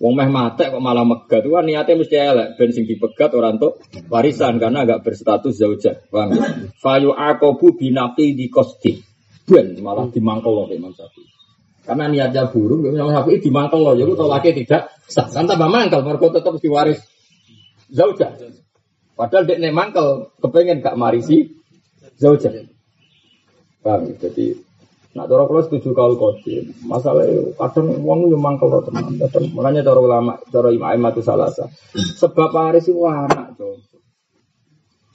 Wong meh mate kok malah megat. Wah niatnya mesti elek ben sing dipegat orang tuh warisan karena agak berstatus zauja. Paham ya? Fayu akobu binaqi di kosti. Ben malah dimangkol oleh Imam Syafi'i. Karena niatnya buruk, Imam Syafi'i dimangkel loh, jadi tolaknya tidak sah. Kan tambah mangkel, mereka tetap diwaris zauja. Padahal dia mangkel, kepengen gak marisi zauja. Paham ya? Jadi, nak cara kalau setuju kalau kodim, masalah kadang uang itu mangkel teman. Kadang, makanya cara ulama, cara imam itu salah sah. Sebab waris itu anak, coba.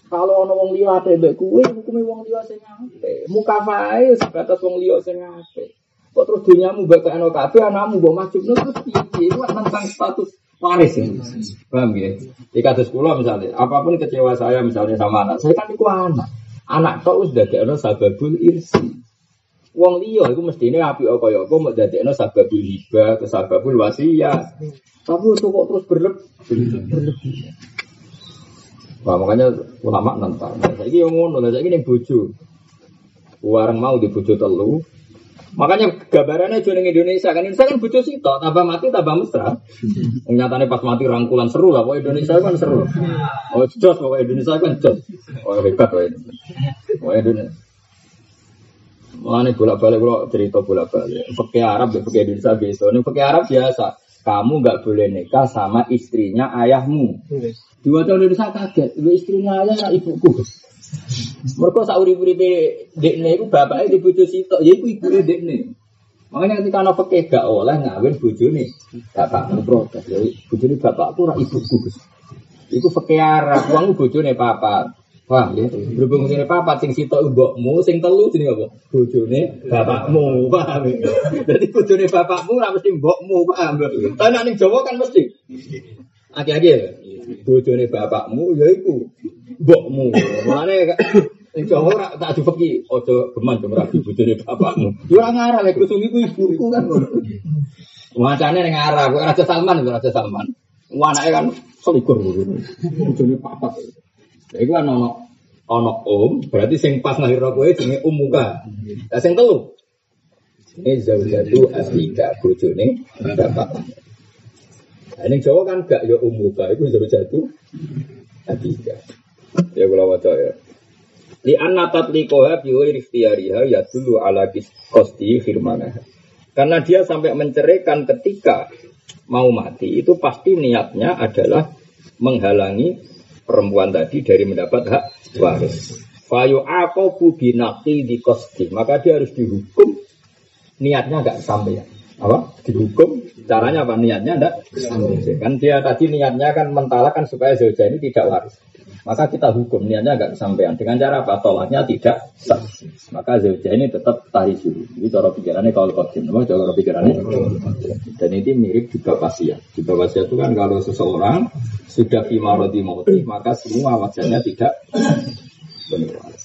Kalau ono wong liya ate mbek kuwe, hukume wong liya sing apik. Mukafae sebatas wong liya sing apik. Kok terus dunyamu mbak anak kabeh anakmu mbok masuk no terus piye? Itu tentang status waris ini. Paham ya? Di kados kula misalnya, apa pun kecewa saya misalnya sama anak, saya kan iku anak. Anak kok wis dadekno sababul irsi. Wong liya iku mestine apik kaya apa mau dadekno sababul hibah, sababul wasiat. Tapi itu kok terus berlebih. Wah, makanya ulama nentang. Saya ini yang ngono, saya ini bojo. Warang mau di bojo telu. Makanya gambarannya jualan Indonesia kan Indonesia kan bojo sih tambah mati tambah mesra. Nyatanya pas mati rangkulan seru lah, pokoknya Indonesia kan seru. Oh jos, pokoknya Indonesia kan jos. Oh hebat pokoknya. Pokoknya Indonesia. Mulane bolak-balik kalau cerita bolak-balik. Pakai Arab ya pakai Indonesia biasa. Ini pakai Arab biasa. Kamu nggak boleh nikah sama istrinya ayahmu. Dua tahun Indonesia kaget. Istrinya ayah ibuku. Mereka sauri-uripe dekne iku bapake di bojo sitok, ya iku ibuke dekne. Makanya ketika anak pakai gak oleh ngawin bojone bapakmu protes. Ya bojone bapakku ora ibuku Gus. Iku fakir Arab, wong bojone papa. Wah, ya, berhubung ini papa sing sitok mbokmu, sing telu jenenge apa? Bojone bapakmu, paham ya? Jadi bojone bapakmu ora mesti mbokmu, paham ya? Tapi ning Jawa kan mesti. Aki-aki ya. Bojone bapakmu ya iku mbokmu. Mulane Jawa ora tak dipeki aja geman jam rabi bojone bapakmu. Ya ora ngarah lek kusung iku ibuku kan. Wacane ning arah, kok Raja Salman itu Raja Salman. Anake kan selikur bojone papat. Ya iku kan ono ono om, berarti sing pas lahir kowe jenenge um muka. Lah sing telu. Ini zaujatu asika bojone bapak. Nah, ini Jawa kan gak ya umuka, itu zaujatu asika. Ya kula waca ya. Li anna tatlikoha bi ghairi ikhtiyariha ya dulu ala kosti firmanah. Karena dia sampai menceraikan ketika mau mati itu pasti niatnya adalah menghalangi perempuan tadi dari mendapat hak waris. Fayu aku binati di kosti, maka dia harus dihukum niatnya nggak sampai. Apa? Dihukum caranya apa? Niatnya enggak sampai. Kan dia tadi niatnya kan mentalakan supaya zauja ini tidak waris. Maka kita hukum niatnya agak kesampaian. Dengan cara apa? Tolaknya tidak sah. Maka zauja ini tetap tari dulu. Ini cara pikirannya kalau kodim. Memang cara pikirannya. Dan ini mirip juga wasiat. Juga wasiat itu kan kalau seseorang sudah fimaroti mauti, maka semua wajahnya tidak benar.